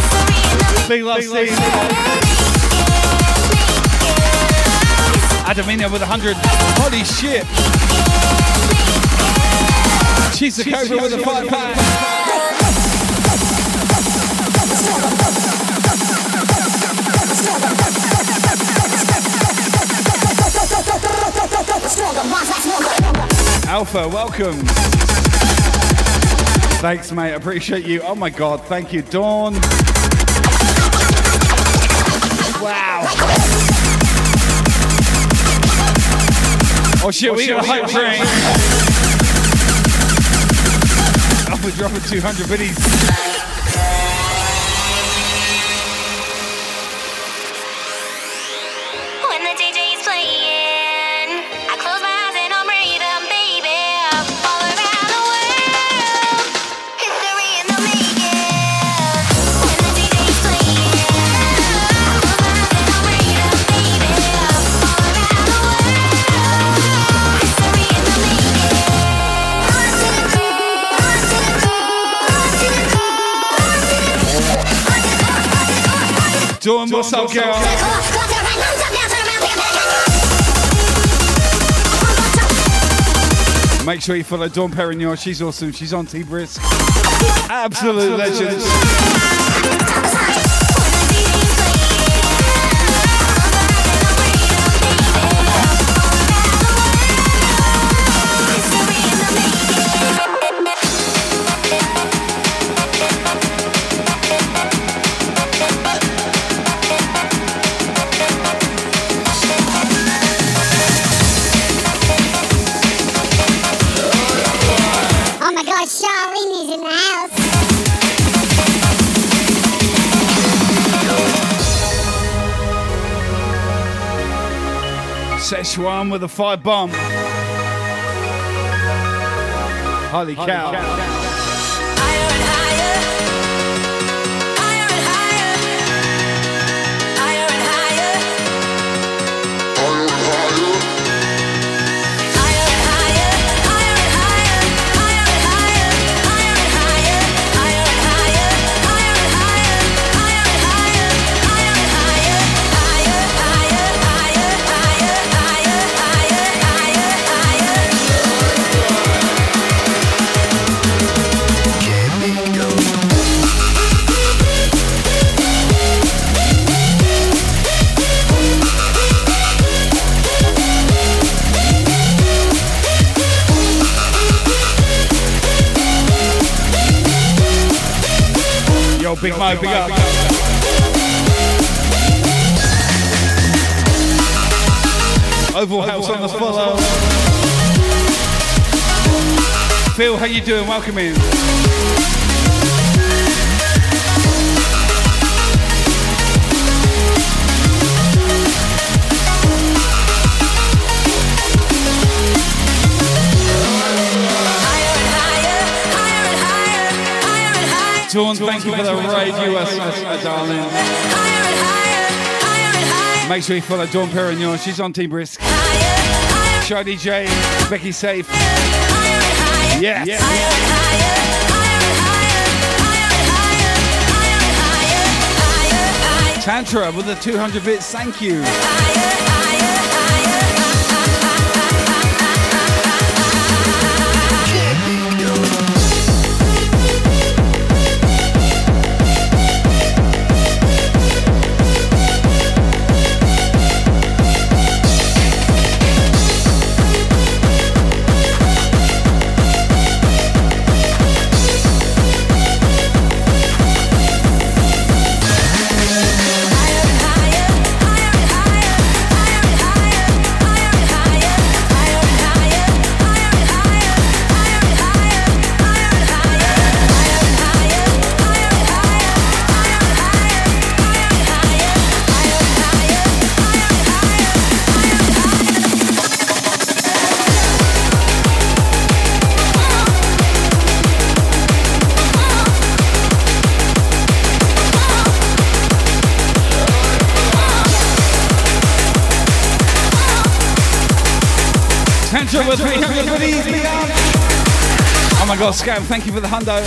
Big love, Steve. Adamina with 100. Holy shit. She's the Cobra with a five pack. Alpha, welcome. Thanks, mate. Appreciate you. Oh my god, thank you, Dawn. Wow. Oh shit, oh, we got a hype train. Alpha dropping 200 biddies. What's up, girl? Make sure you follow Dawn Perignon. She's awesome. She's on T Brisk. Absolute legend. Oh Szechuan with a five bomb. Holy cow. Yo, Big Mo, big up. Oval House on the follow. Phil, how you doing? Welcome in. Dawn, thank you for the raid, USS, darling. Make sure you follow Dawn Perignon. She's on Team Brisk. Show DJ, Becky Safe. Yes. Tantra with the 200 bits. Thank you. Oh god, Scam, thank you for the hundo.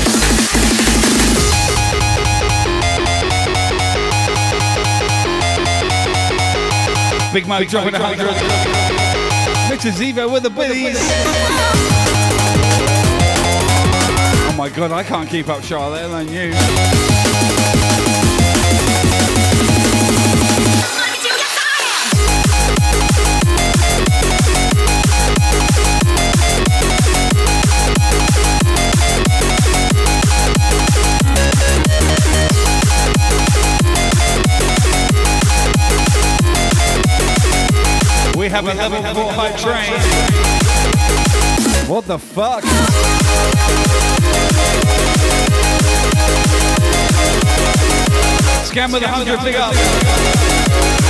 Big Mo dropping a hundred. Mr. Zivo with the biddies. Oh my god, I can't keep up, Charlotte, alone you. Have a level 4 hype train. What the fuck? Scam with a 100, big up.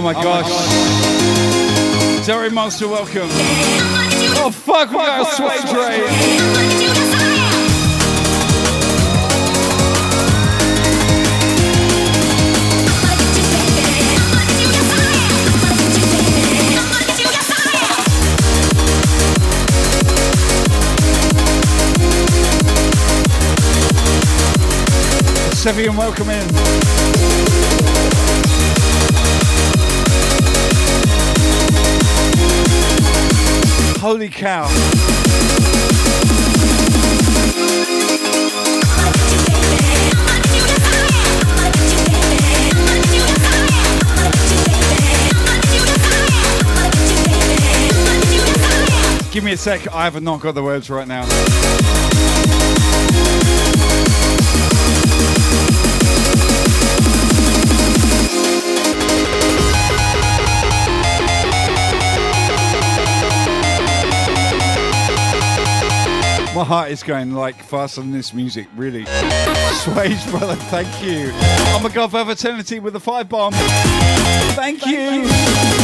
Oh, oh my gosh. Terry Monster, welcome. Oh fuck, we got a sweat train. Sevian, welcome in. Holy cow. Give me a sec, I have not got the words right now. My heart is going like faster than this music, really. Swage, brother, thank you. Oh my god, for eternity with the five bomb. Thank, you. I'm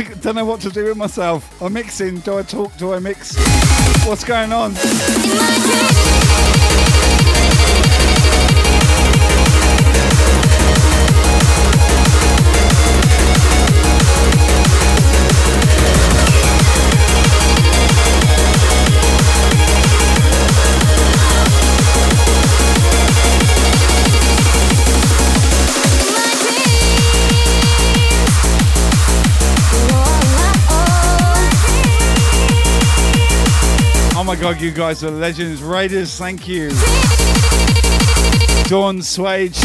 like, don't know what to do with myself. I'm mixing. Do I talk? Do I mix? What's going on? God, you guys are legends. Raiders, thank you. Dawn Swage,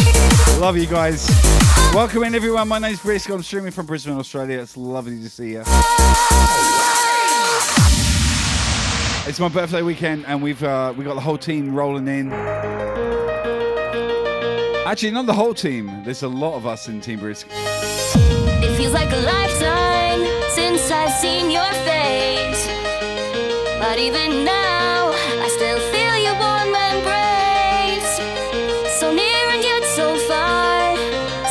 love you guys. Welcome in everyone. My name's Brisk. I'm streaming from Brisbane, Australia. It's lovely to see you. It's my birthday weekend, and we've uh, we got the whole team rolling in. Actually, not the whole team. There's a lot of us in Team Brisk. It feels like a lifetime since I've seen your face. But even now, I still feel your warm embrace. So near and yet so far,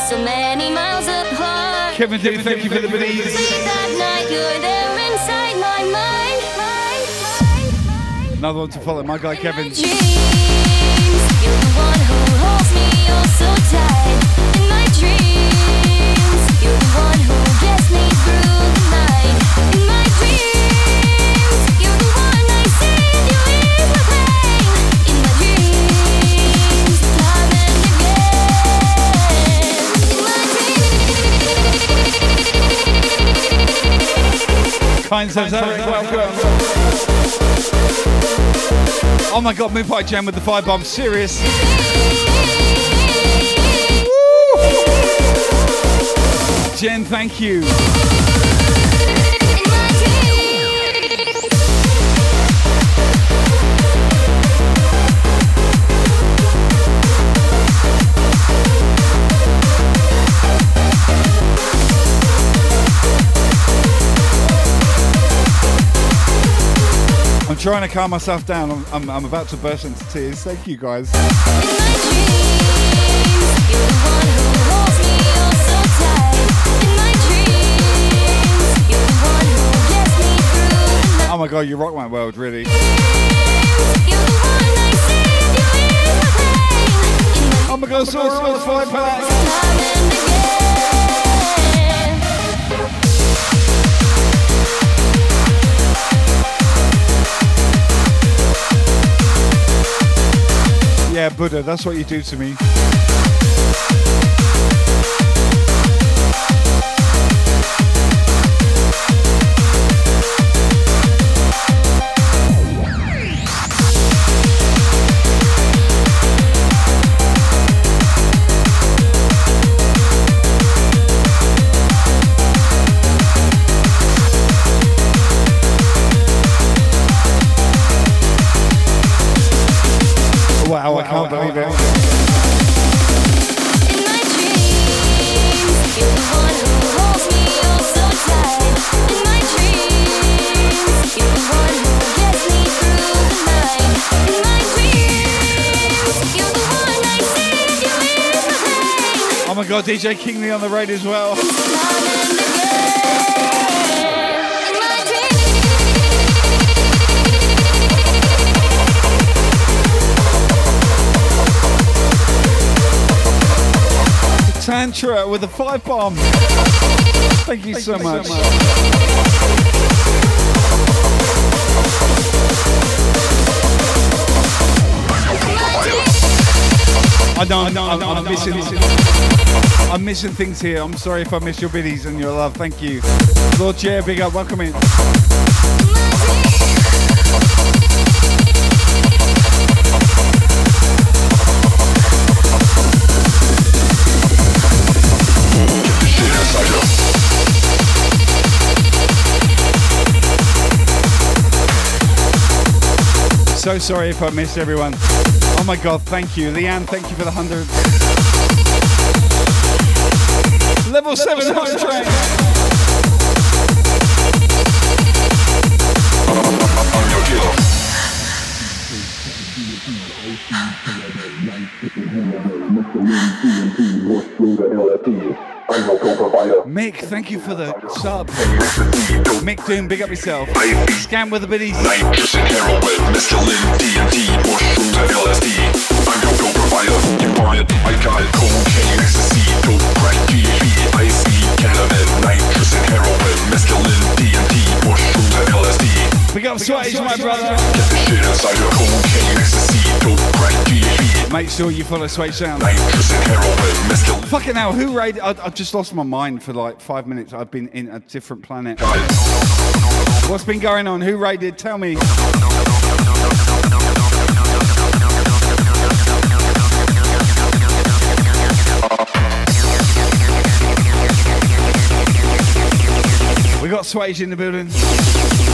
so many miles apart. Kevin, Kevin thank you for the. Late that night, you're there inside my mind. mind, mind. Another one to follow. My guy Kevin. Dreams, Eric, welcome. Oh my god, Moonpipe Jam with the five bomb. Serious. Jen, thank you. Trying to calm myself down. I'm, I'm, I'm about to burst into tears. Thank you guys. Oh my god, you rock my world, really. Oh my god, so so five packs. Yeah, Buddha, that's what you do to me. DJ Kingley on the road as well. Tantra with a five bomb. Thank you so much. I know, I know, I'm, I'm missing. I'm missing things here. I'm sorry if I missed your biddies and your love. Thank you. Lord Chair, big up, welcome in. So sorry if I missed everyone. Oh my god, thank you. Leanne, thank you for the hundred. Level, seven home train. Mick, thank you for the sub. Mick Doom, big up yourself. Scam with the biddies. Nitrogen, heroin, mescaline, DMT, mushrooms, and LSD. I'm your go provider. You want it? I got it. Cocaine, ecstasy, dope, crack, GHB, ice, cannabis, nitrogen, heroin, mescaline, DMT, mushrooms, and LSD. Big up Swage, my brother. Get the shit inside your cocaine, ecstasy, dope, crack, GHB. Make sure you follow Swage Sound. Nitrogen, heroin, mescaline. Fucking hell, who raided? I, I just lost my mind for like five minutes. I've been in a different planet. What's been going on? Who raided? Tell me. We got Swage in the building.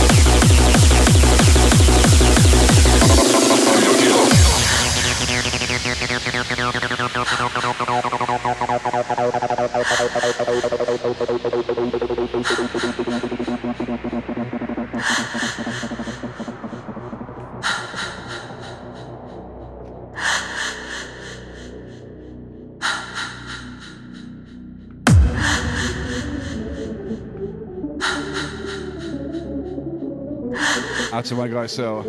Out to my guy, so.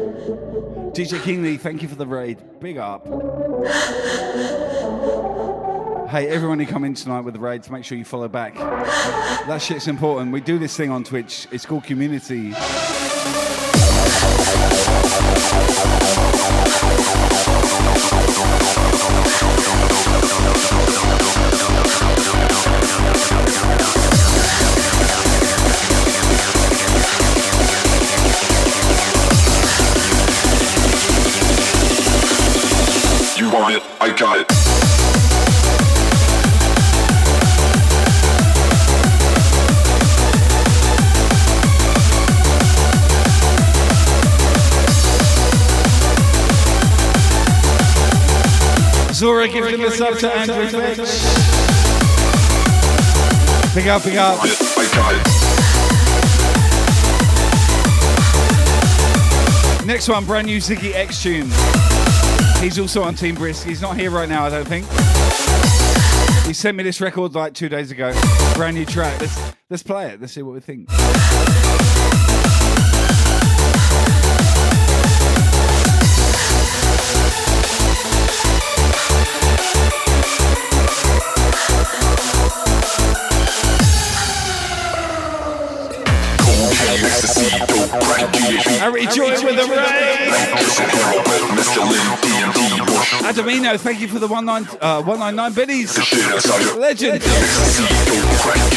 DJ Kingley, thank you for the raid. Big up. Hey, everyone who come in tonight with the raids, make sure you follow back. That shit's important. We do this thing on Twitch. It's called community. Zora giving the sub to Andrew Fetch. Big up, big up. I got it. Next one, brand new Ziggy X tune. He's also on Team Brisk. He's not here right now, I don't think. He sent me this record like two days ago. Brand new track. Let's let's play it. Let's see what we think. I rejoice with the rain. Nitrous and heroin, mescaline, DMT, bush. Adamino, thank you for the 19, uh, 199 biddies. The shit inside your Legend. Ecstasy, dope, crack,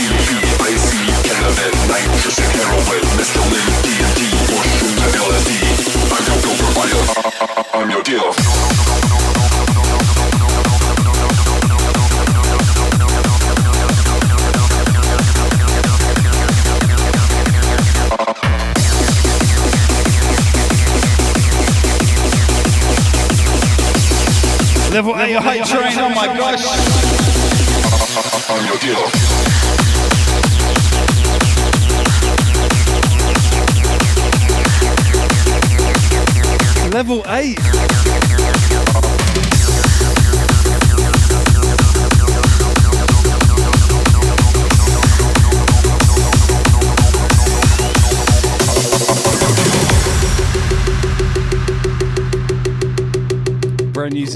Level 8 hype train, oh my gosh. I'm your dealer. Level 8.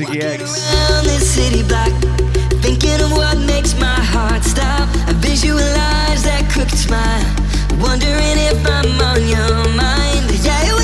Ziggy X. around this city block, thinking of what makes my heart stop. I visualize that crooked smile, wondering if I'm on your mind. Yeah,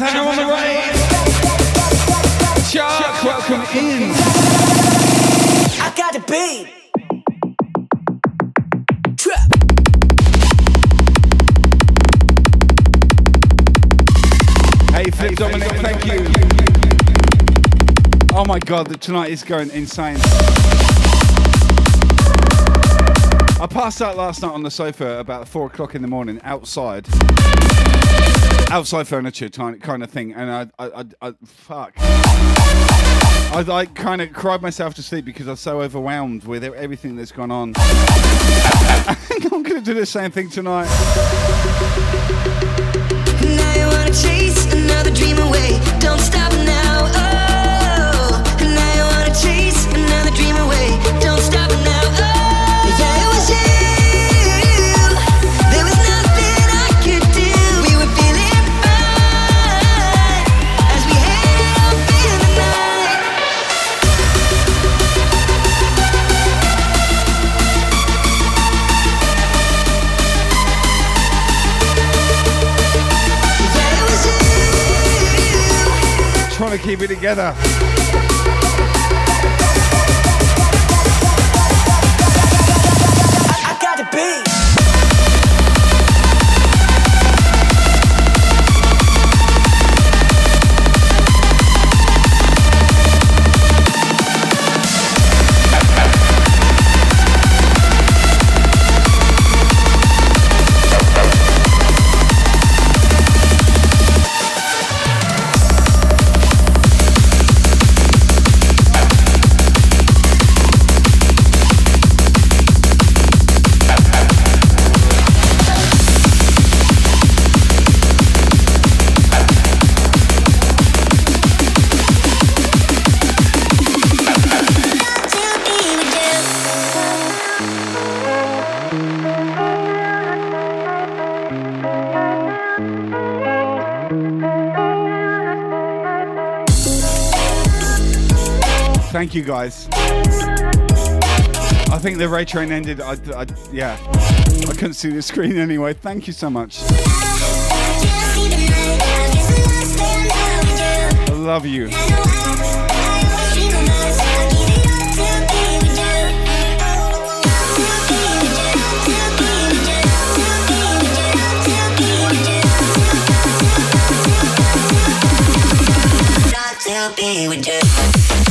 Chuck on the right. Chuck, welcome in. I got the beat. Hey, Flip Dominic, thank you. Oh my god, tonight is going insane. I passed out last night on the sofa about four o'clock in the morning outside. Outside furniture kind of thing, and I, I, I, I fuck. I like kind of cried myself to sleep because I was so overwhelmed with everything that's gone on. I think I'm gonna do the same thing tonight. Now you wanna chase another dream away. Don't stop now. Keep it together. Thank you guys. I think the raid train ended. I, I, yeah, I couldn't see the screen anyway. Thank you so much. I love you. Be with you.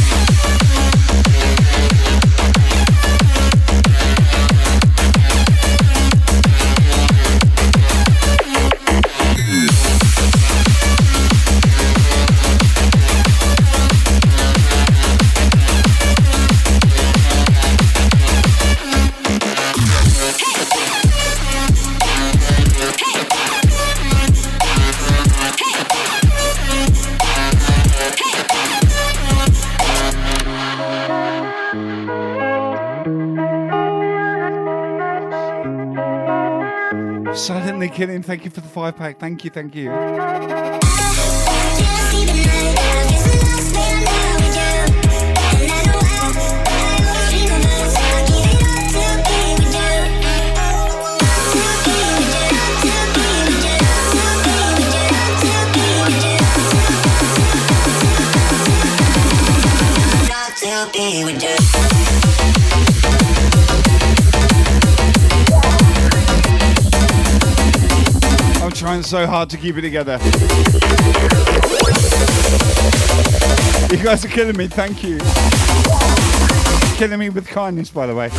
Thank you for the five pack. Thank you. Thank you. You. Trying so hard to keep it together. You guys are killing me. Thank you. Killing me with kindness, by the way.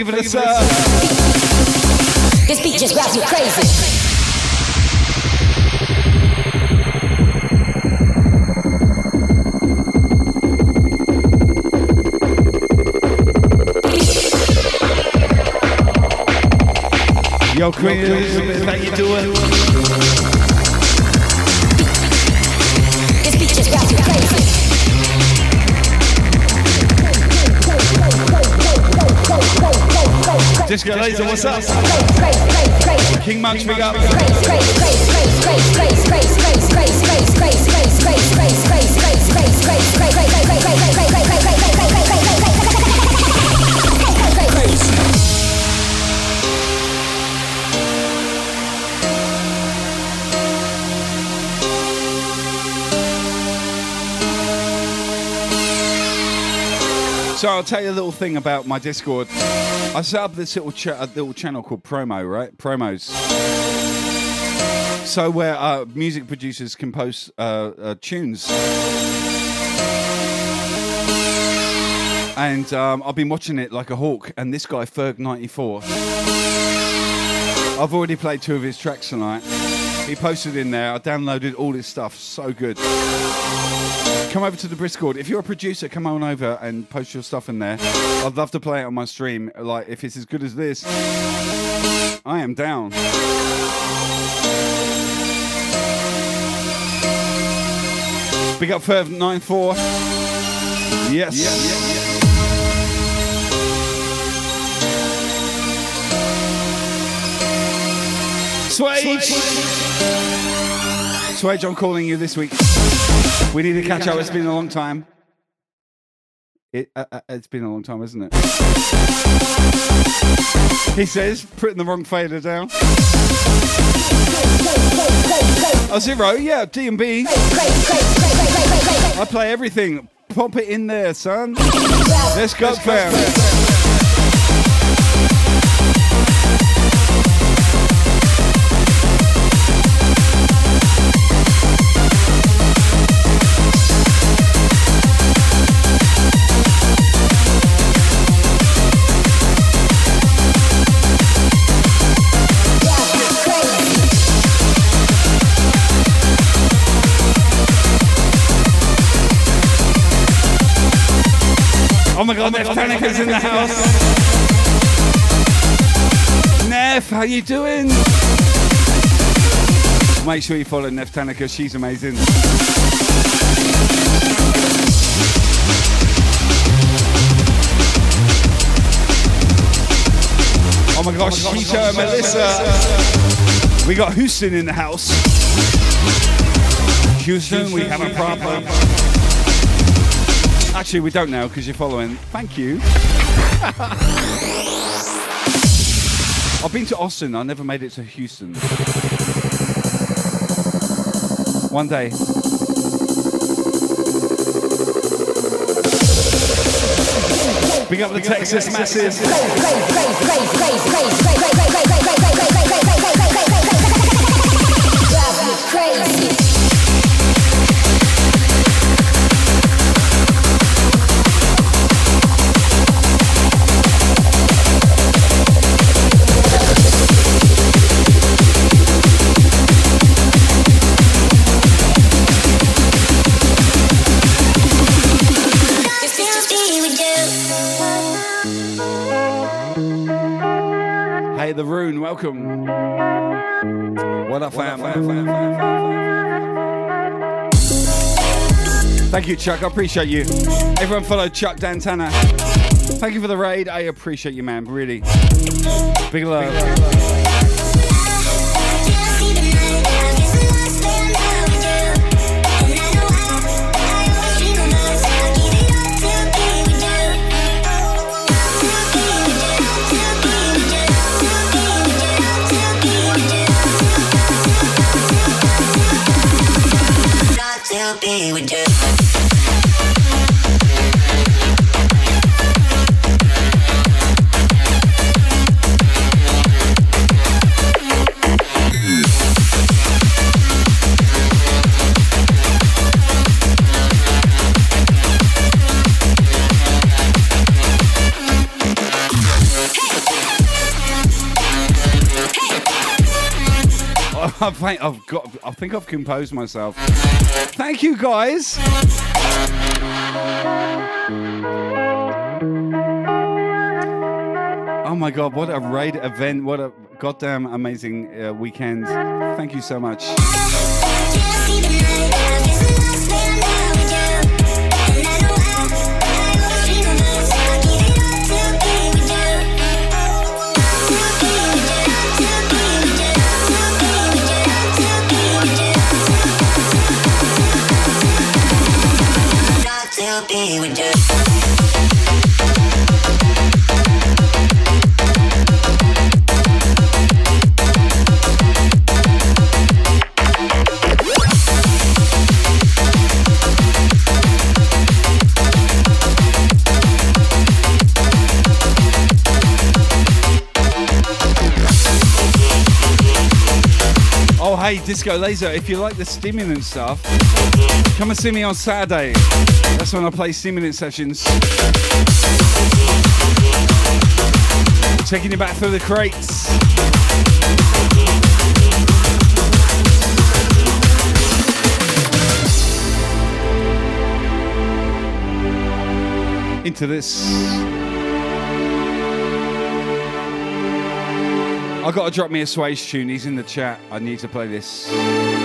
Thank you for the sub. This beat just got me crazy. Yo, Queen Elizabeth, how you doing? This Disco Laser, what's up? King Max, big up. So I'll tell you a little thing about my Discord. I set up this little cha- little channel called Promo, right? Promos. So where uh, music producers can post uh, uh, tunes. And um, I've been watching it like a hawk. And this guy, Ferg94, I've already played two of his tracks tonight. He posted in there. I downloaded all his stuff. So good. Come over to the Discord. If you're a producer, come on over and post your stuff in there. I'd love to play it on my stream. Like, if it's as good as this, I am down. Big up Ferv 94. Yes. Swage. Swage, I'm calling you this week. We need to catch up. It's been a long time. It, uh, uh, it's been a long time, isn't it? He says, putting the wrong fader down. Oh, zero, yeah, D and B. I play everything. pop it in there, son. Let's go, fam. Oh my god, Neff Tanika's in the house. Neff, how you doing? Make sure you follow Neff Tanika, she's amazing. Oh my gosh, Shisha and Melissa. We got Houston in the house. Houston, we have a problem. Actually, we don't now because you're following. Thank you. I've been to Austin. I never made it to Houston. One day. Big up the Texas Massive. Crazy. Welcome. What up, fam? Thank you, Chuck. I appreciate you. Everyone follow Chuck Dantana. Thank you for the raid. I appreciate you, man. Really. Big love. To be with you. I think I've got. I think I've composed myself. Thank you, guys. Oh my god, what a raid event. What a goddamn amazing uh, weekend. Thank you so much. To be with you. Hey, Disco Laser, if you like the stimulant stuff, come and see me on Saturday. That's when I play stimulant sessions. Taking you back through the crates. Into this. I got to drop me a Swage tune. He's in the chat. I need to play this.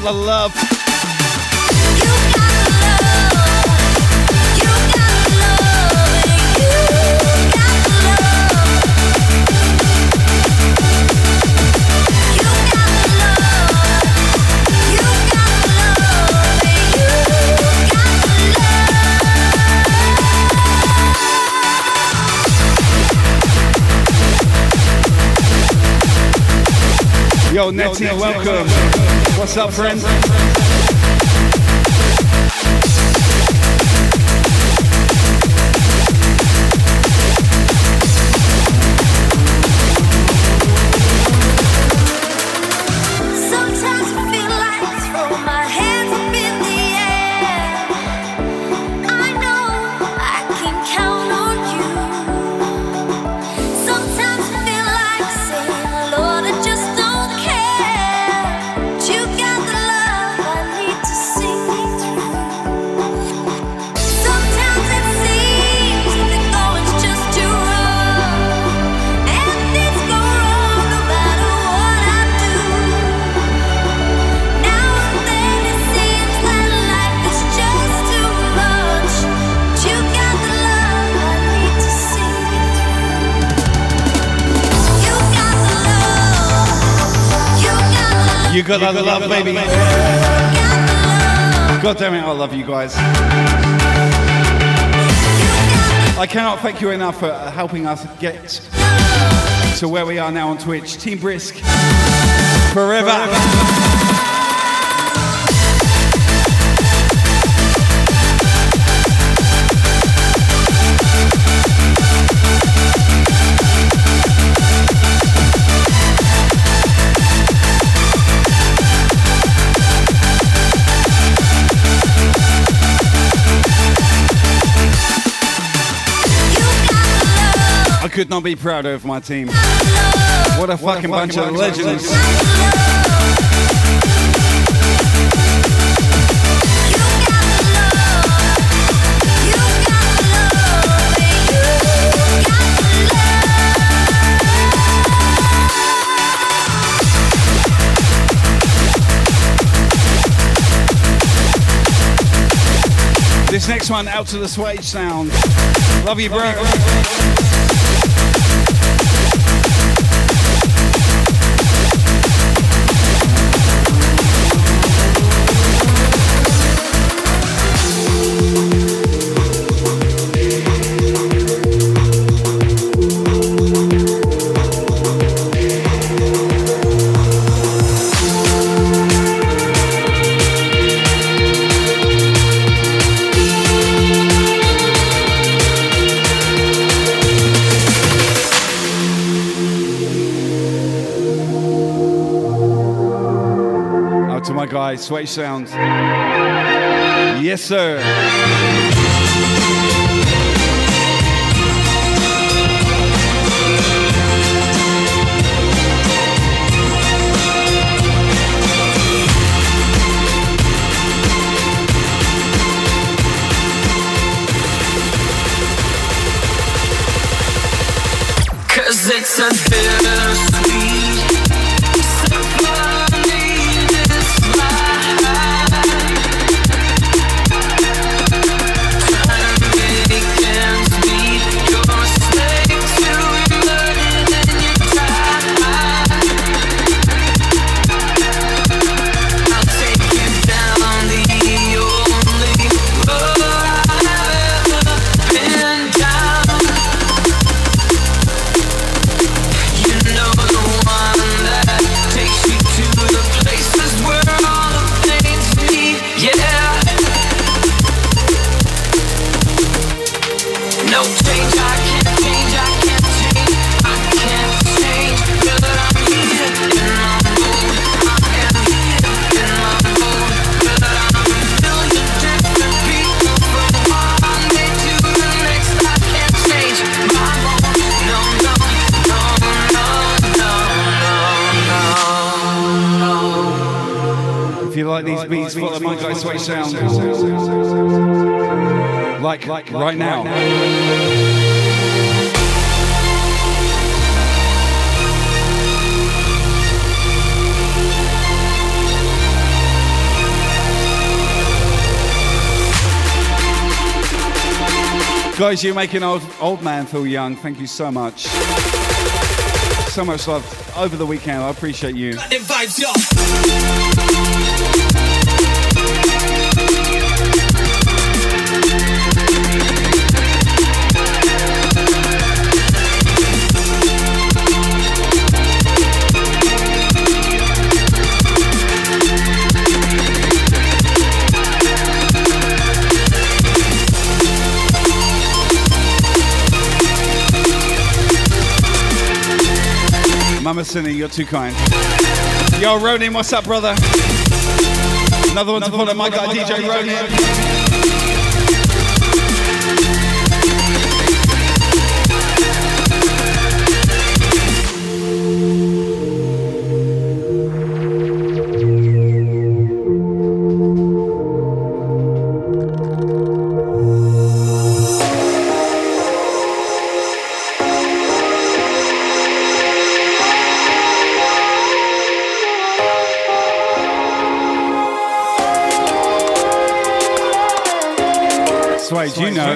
got the love. Yo, Nettie, welcome. welcome up, friends. God damn it, I love you guys. I cannot thank you enough for helping us get to where we are now on Twitch. Team Brisk, forever. forever. could not be prouder of my team. What a what fucking a bunch, bunch, of legends. Legends. This next one, out to the Swage Sound. Love you, bro. Love you, bro. Sway sounds, Yes, sir. might go sway sound. Like, like right now. Guys, you make an old, old man feel young. Thank you so much so much love over the weekend. I appreciate you. Mama Sinny, you're too kind. Yo, Ronin, what's up, brother? Another one Another to follow, one my guy DJ Ronin. you know.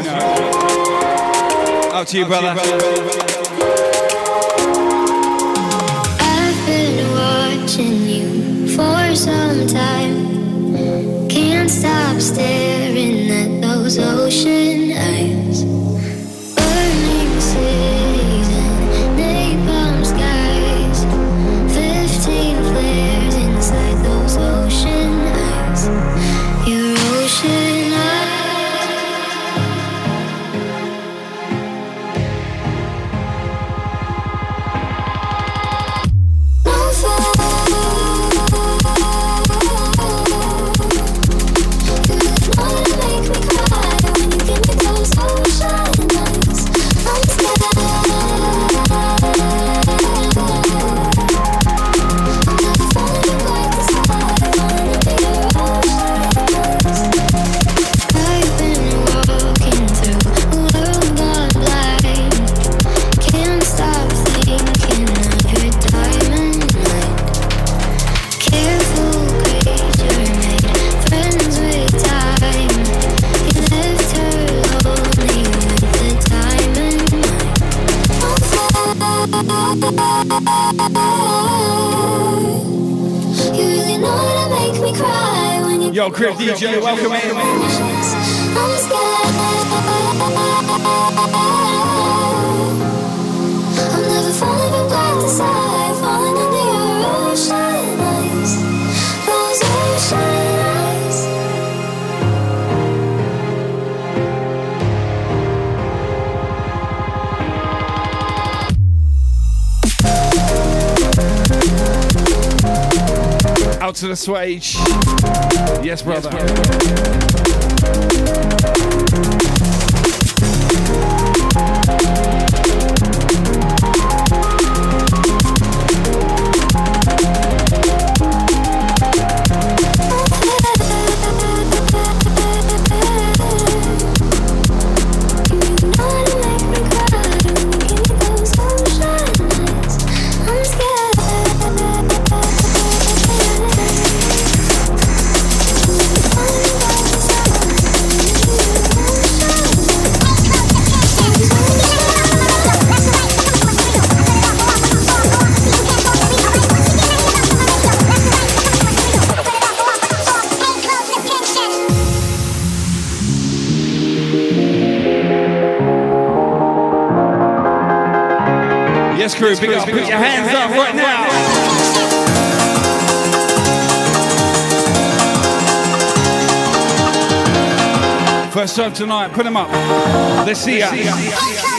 Out to you, brother. brother. Swage. Yes, brother. Yes, brother. crew. Big up, put your hands up right now. First serve tonight, put them up. Let's see ya. Let's see ya.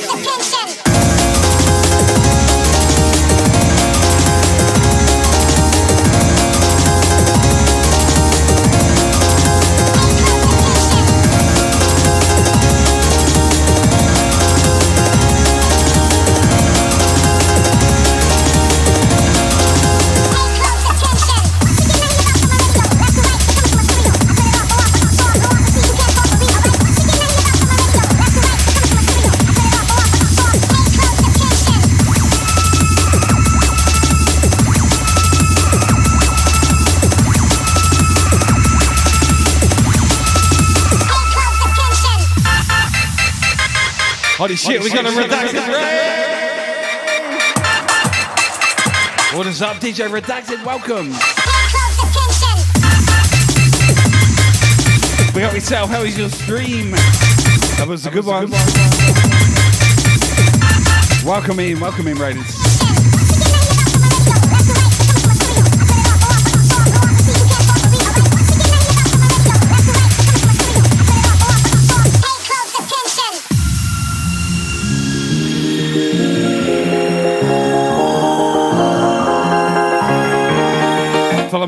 Holy shit, we got a redacted raid! What is up, DJ Redacted? Welcome. We got yourself. How is your stream? That was a good one. Welcome in, welcome in, Raiders.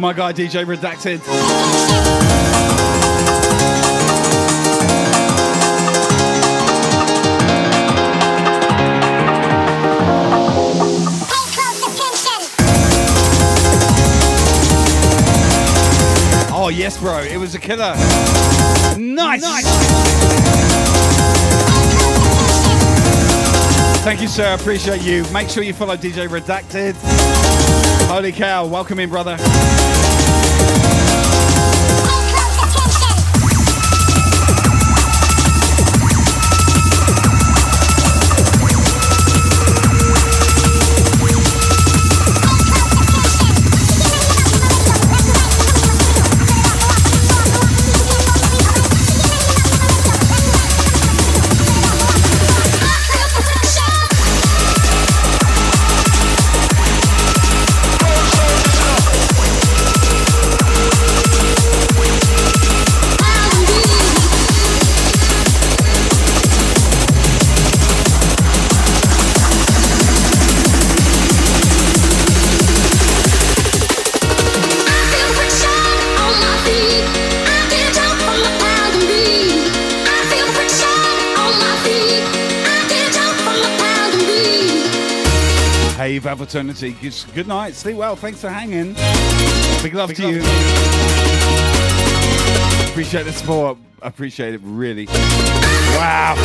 My guy DJ Redacted. Oh yes, bro, it was a killer. Nice. Thank you, sir. I appreciate you. Make sure you follow DJ Redacted. Holy cow! Welcome in, brother. Eternity. Good, good night. Sleep well. Thanks for hanging. Big love to you. Appreciate the support. Appreciate it really. Wow.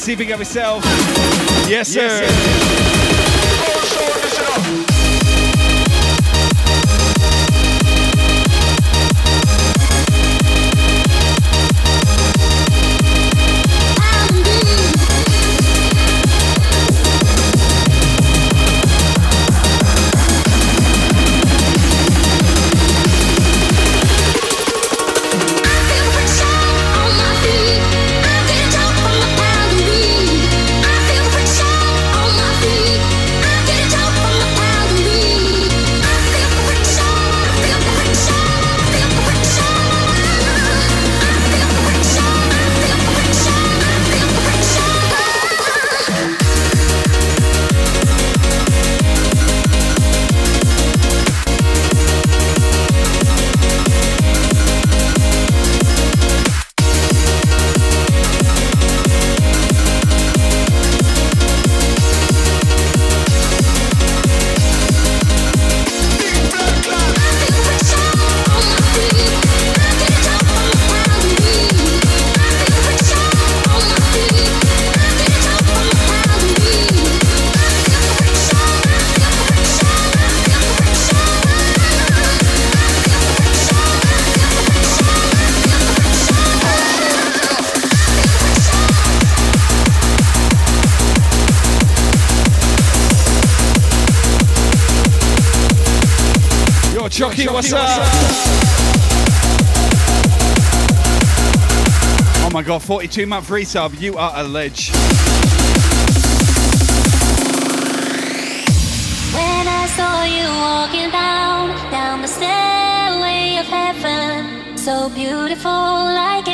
Renegade BC, big up yourself. Yes, sir. I feel 42 month resub. You are a ledge. When I saw you walking down, down the stairway of heaven, so beautiful like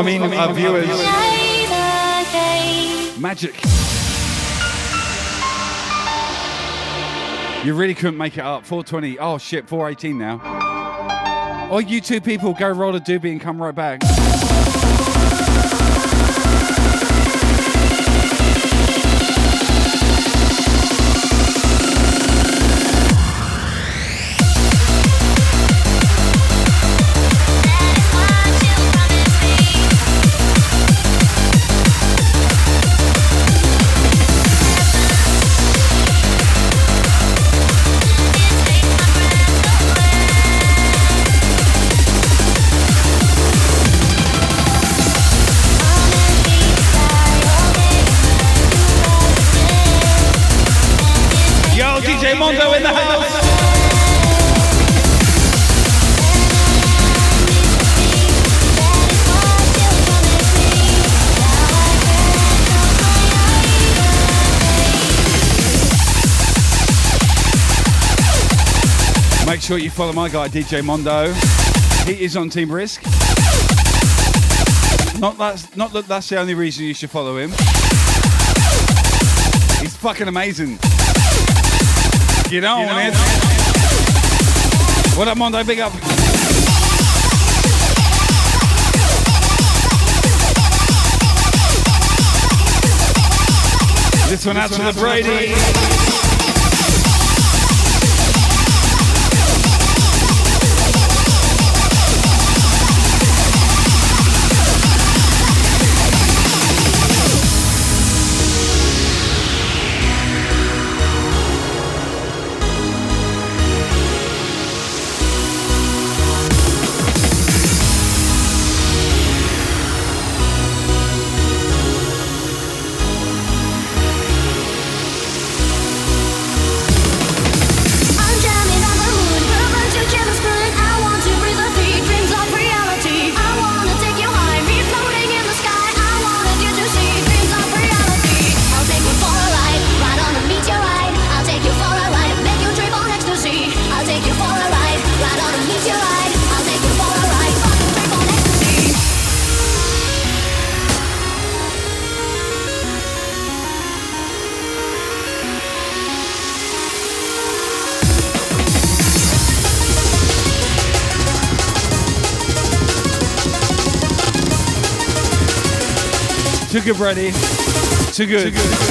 I mean, uh, viewers. Magic. You really couldn't make it up. 420. Oh shit, 418 now. Oh, you two people go roll a doobie and come right back. Sure you follow my guy DJ Mondo. He is on Team Brisk. Not that's not that that's the only reason you should follow him. He's fucking amazing. Get on, man. What up, Mondo? Big up. This one out to the Brady. get ready. Too good. Too good.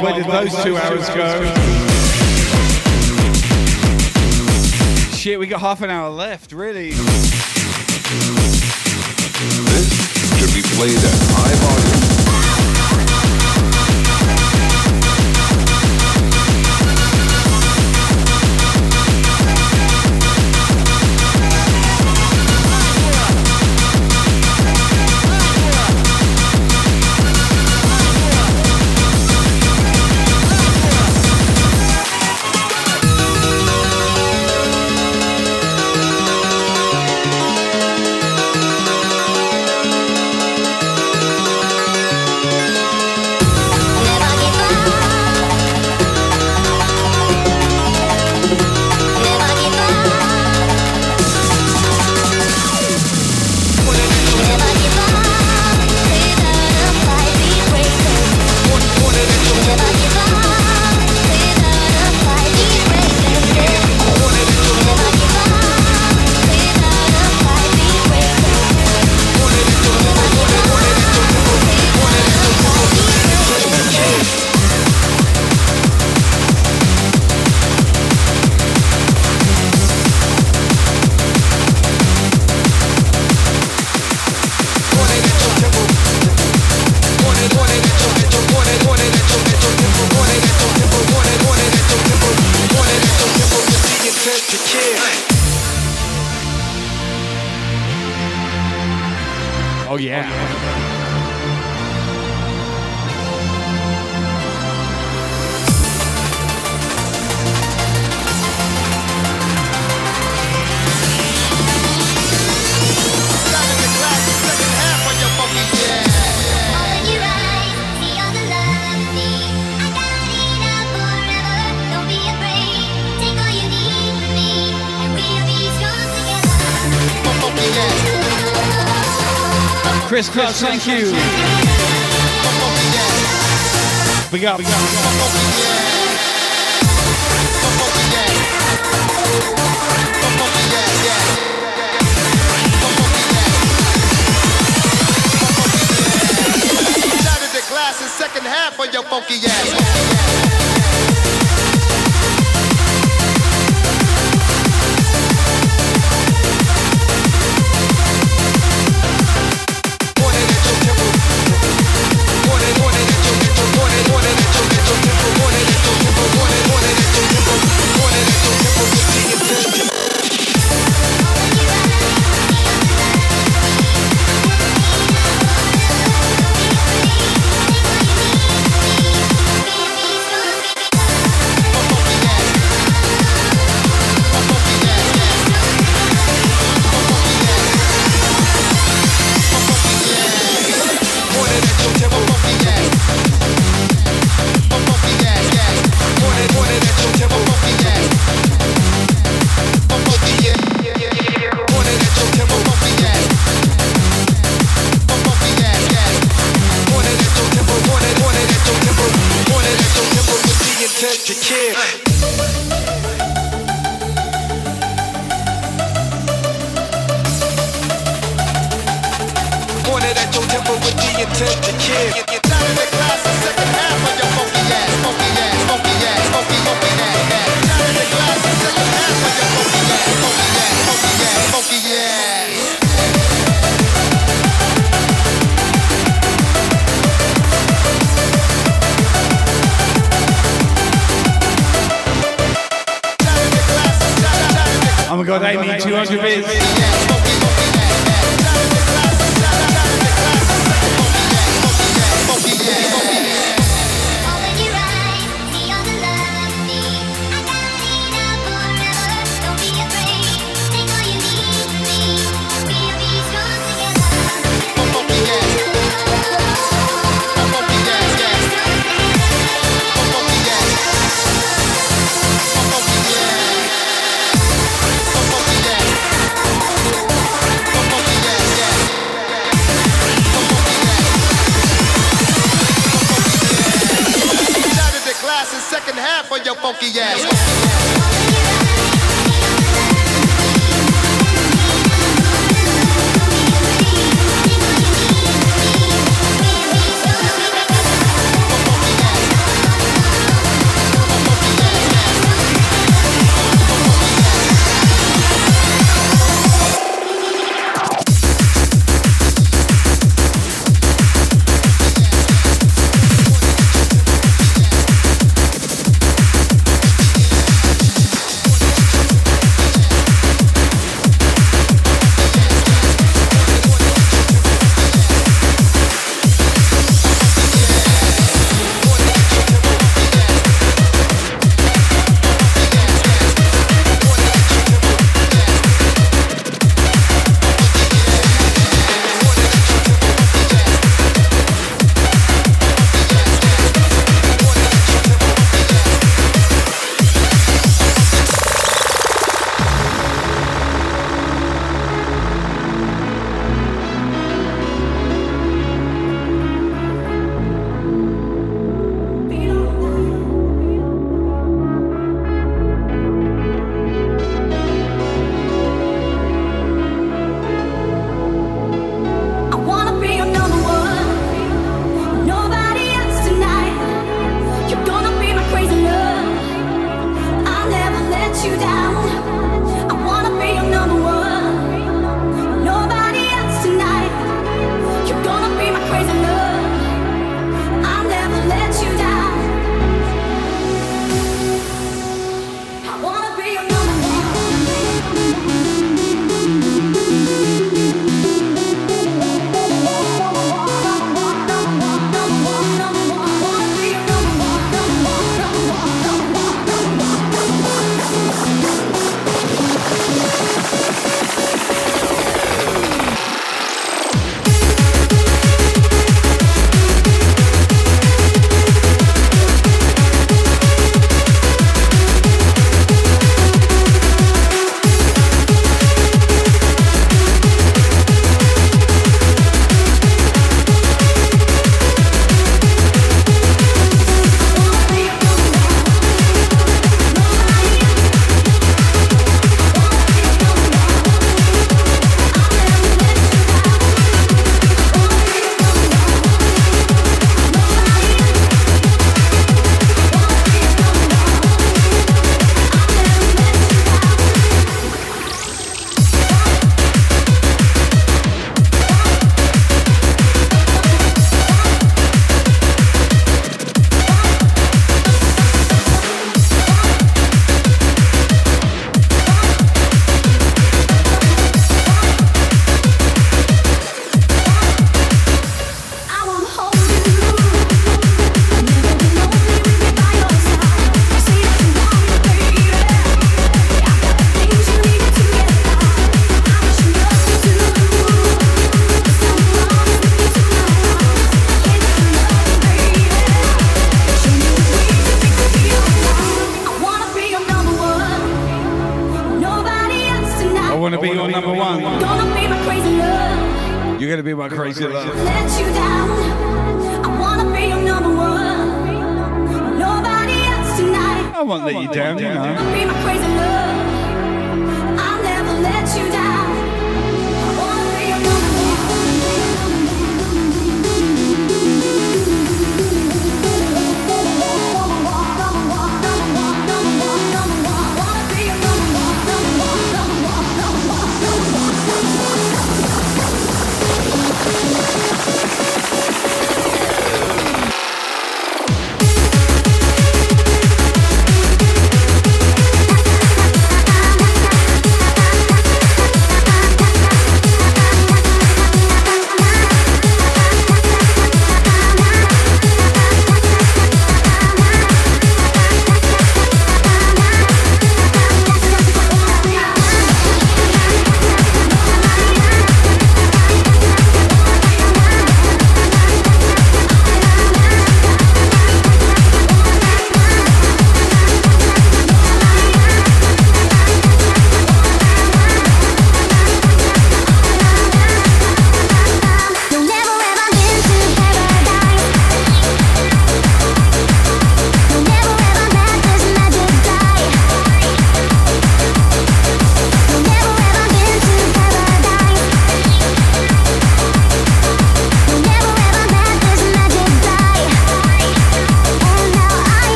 Where did those two hours go? Shit, we got half an hour left, really. This should be played at thank you.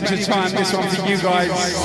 Into time, this one for you guys.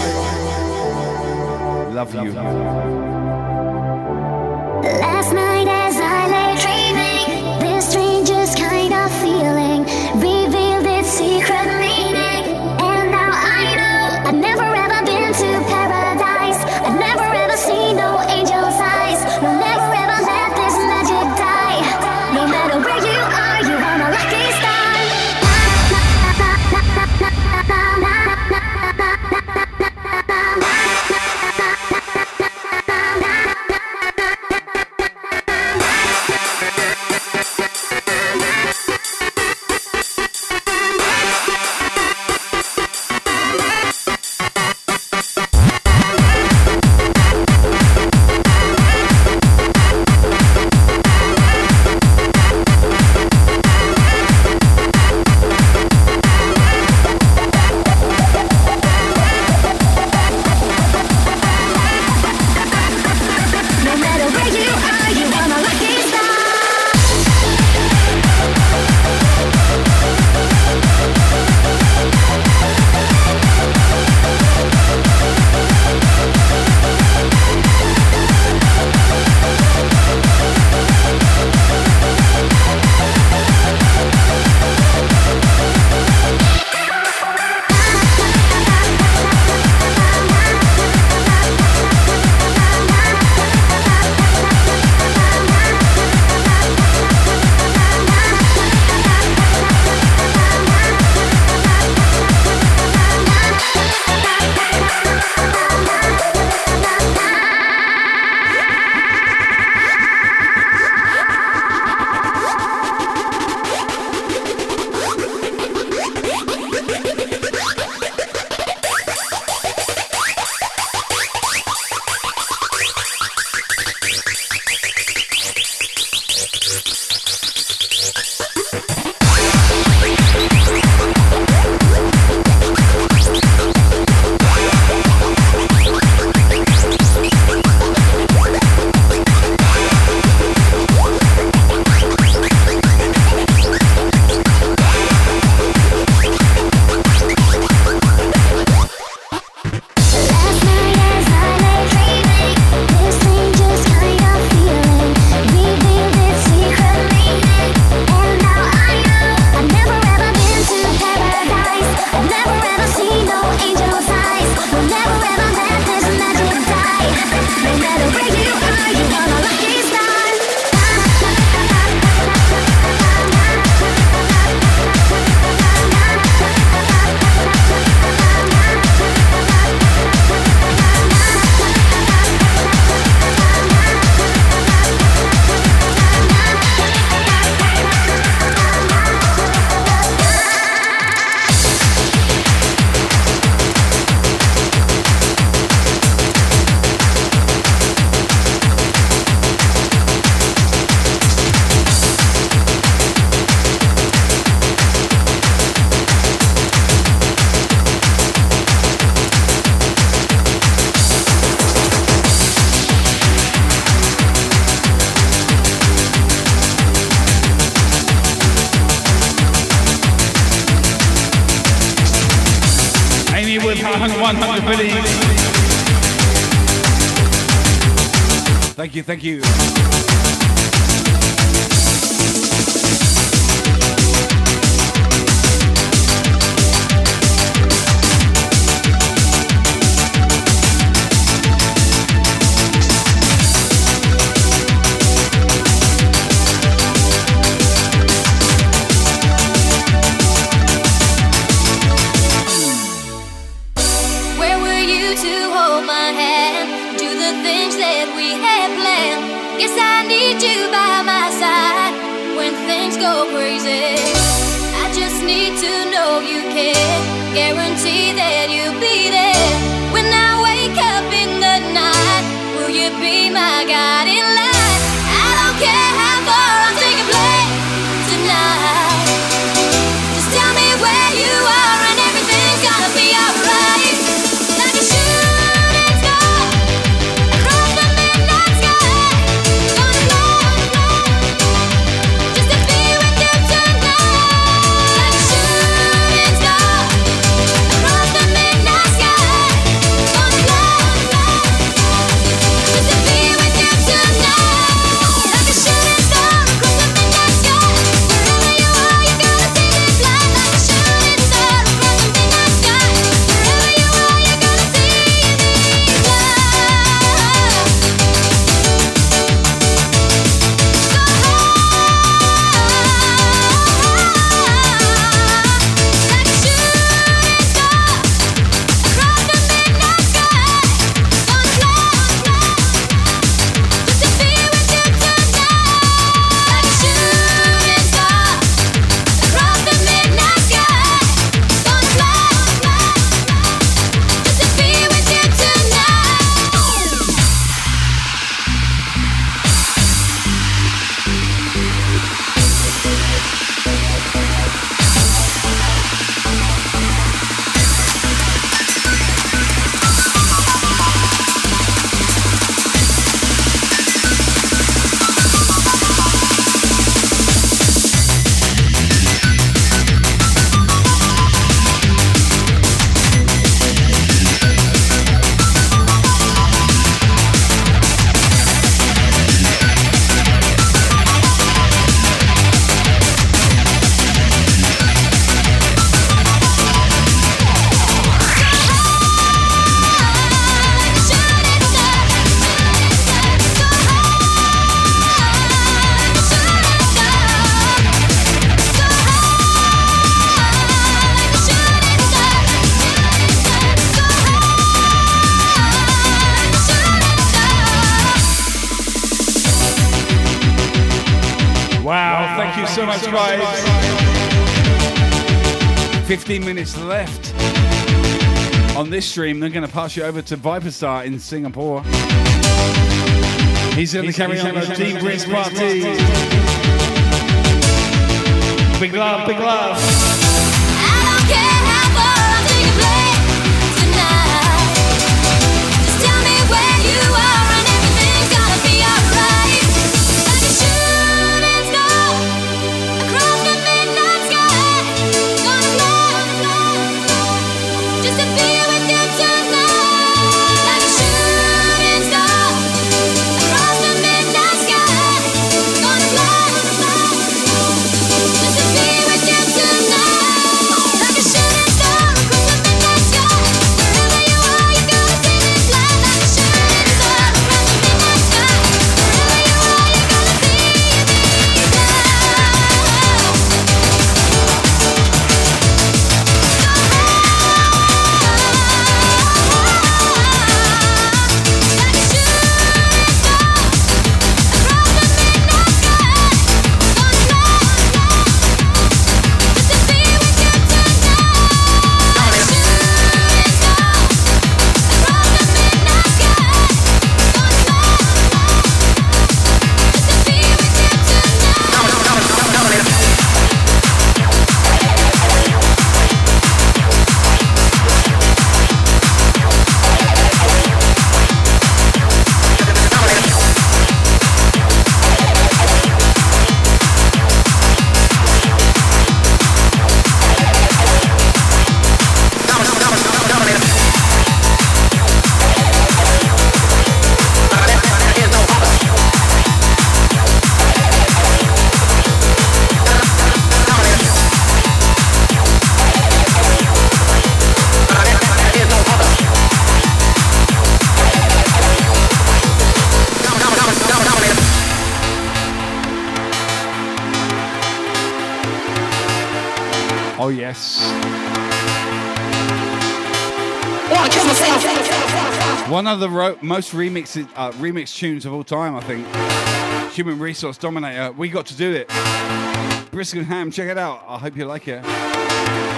15 minutes left on this stream. They're going to pass you over to Viperstar in Singapore. He's going to carry on the Deep Rinse Party. Big love, big love. Of the ro- most remixed uh, remix tunes of all time, I think. Human Resource Dominator. We got to do it. Brisket and Ham, check it out. I hope you like it.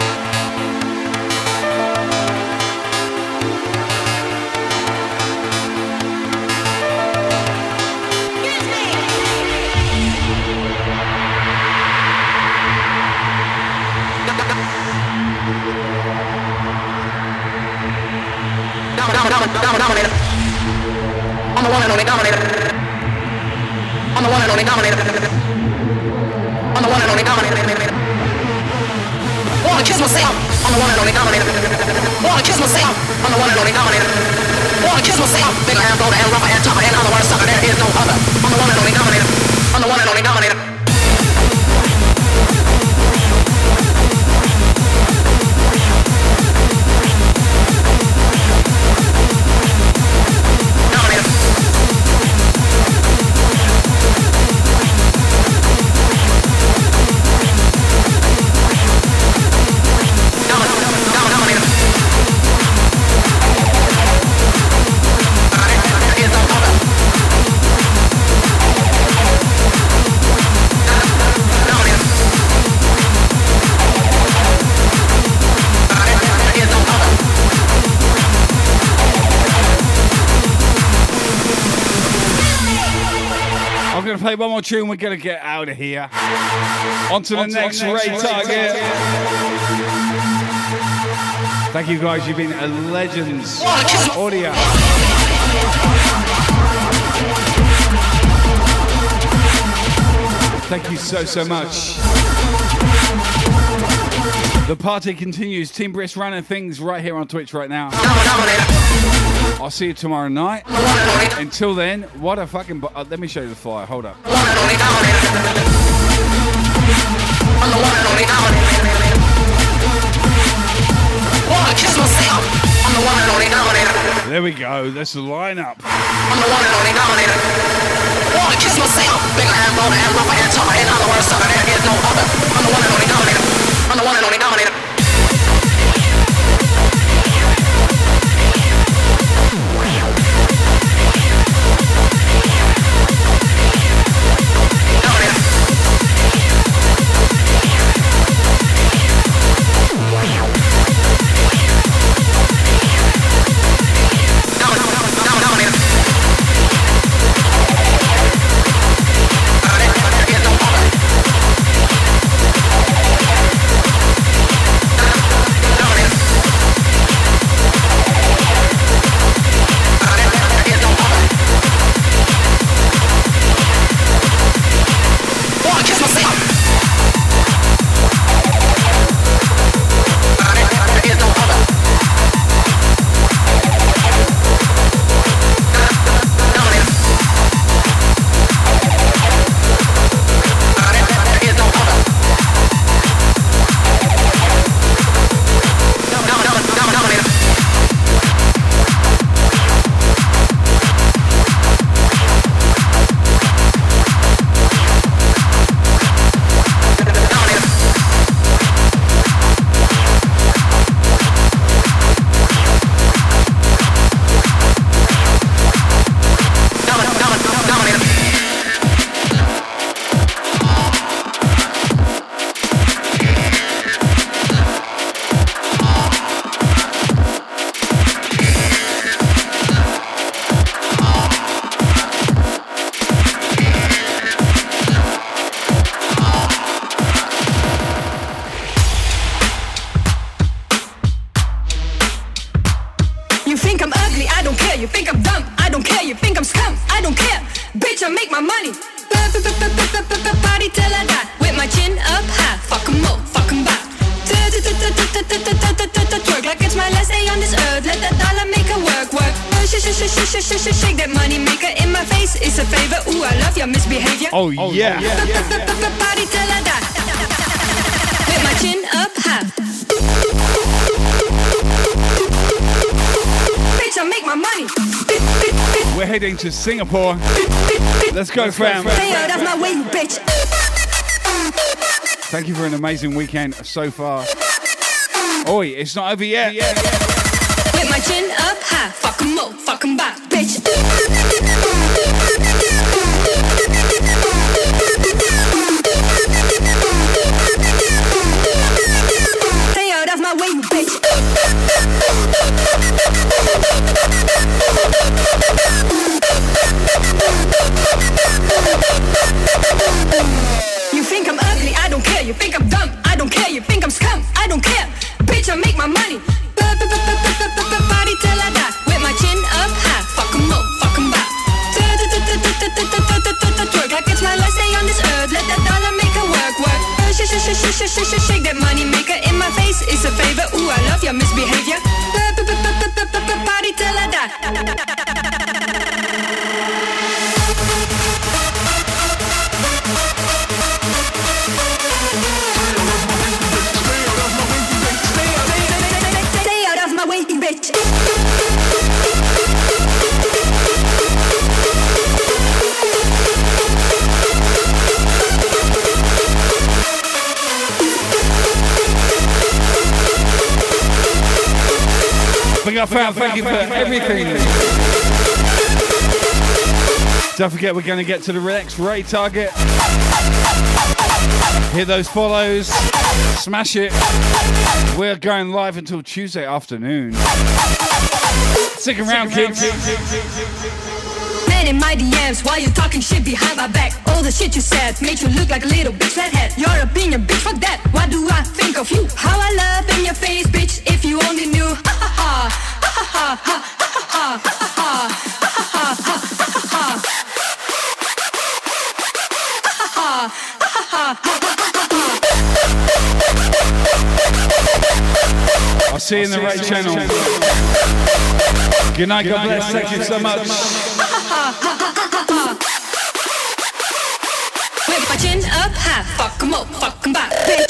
Dominator. I'm the one and only dominator. I'm the one and only dominator. I'm the one and only dominator. Wanna kiss myself? I'm the one and only dominator. Wanna kiss myself? I'm the one and only dominator. Wanna kiss myself? Bigger and bolder and rougher and tougher and other words, sucker. There is no other. I'm the one and only dominator. I'm the one and only dominator. Play one more tune. We're going to get out of here. On to the On to next next raid raid target. Thank you guys. You've been a legends. Audio. Thank you so, so much. The party continues. Team Brisk running things right here on Twitch right now. I'll see you tomorrow night. Until then, what a fucking. Bu- uh, let me show you the flyer. Hold up. There we go. That's the lineup. I'm the one and only dominator. Wanna kiss myself? Bigger and bolder and rougher and tougher. In other words, no Singapore. Let's go, fam. Stay out of my way, you. Thank you for an amazing weekend so far. Oi, it's not over yet. With my chin up high, fuck 'em up, fuck 'em back, bitch. Don't forget, we're going to get to the next raid target. Hit those follows. Smash it. We're going live until Tuesday afternoon. Stick around, kids. Man in my DMs while you talking shit behind my back. All the shit you said made you look like a little bitch flathead. Your opinion, bitch, fuck that. What do I think of you? How I love in your face, bitch. If you only knew. Ha ha. Ha ha ha. Ha ha ha. See you in the right channel. Good night, God bless. Thank you so much. With my chin up high, fuck 'em up, fuck 'em back, bitch.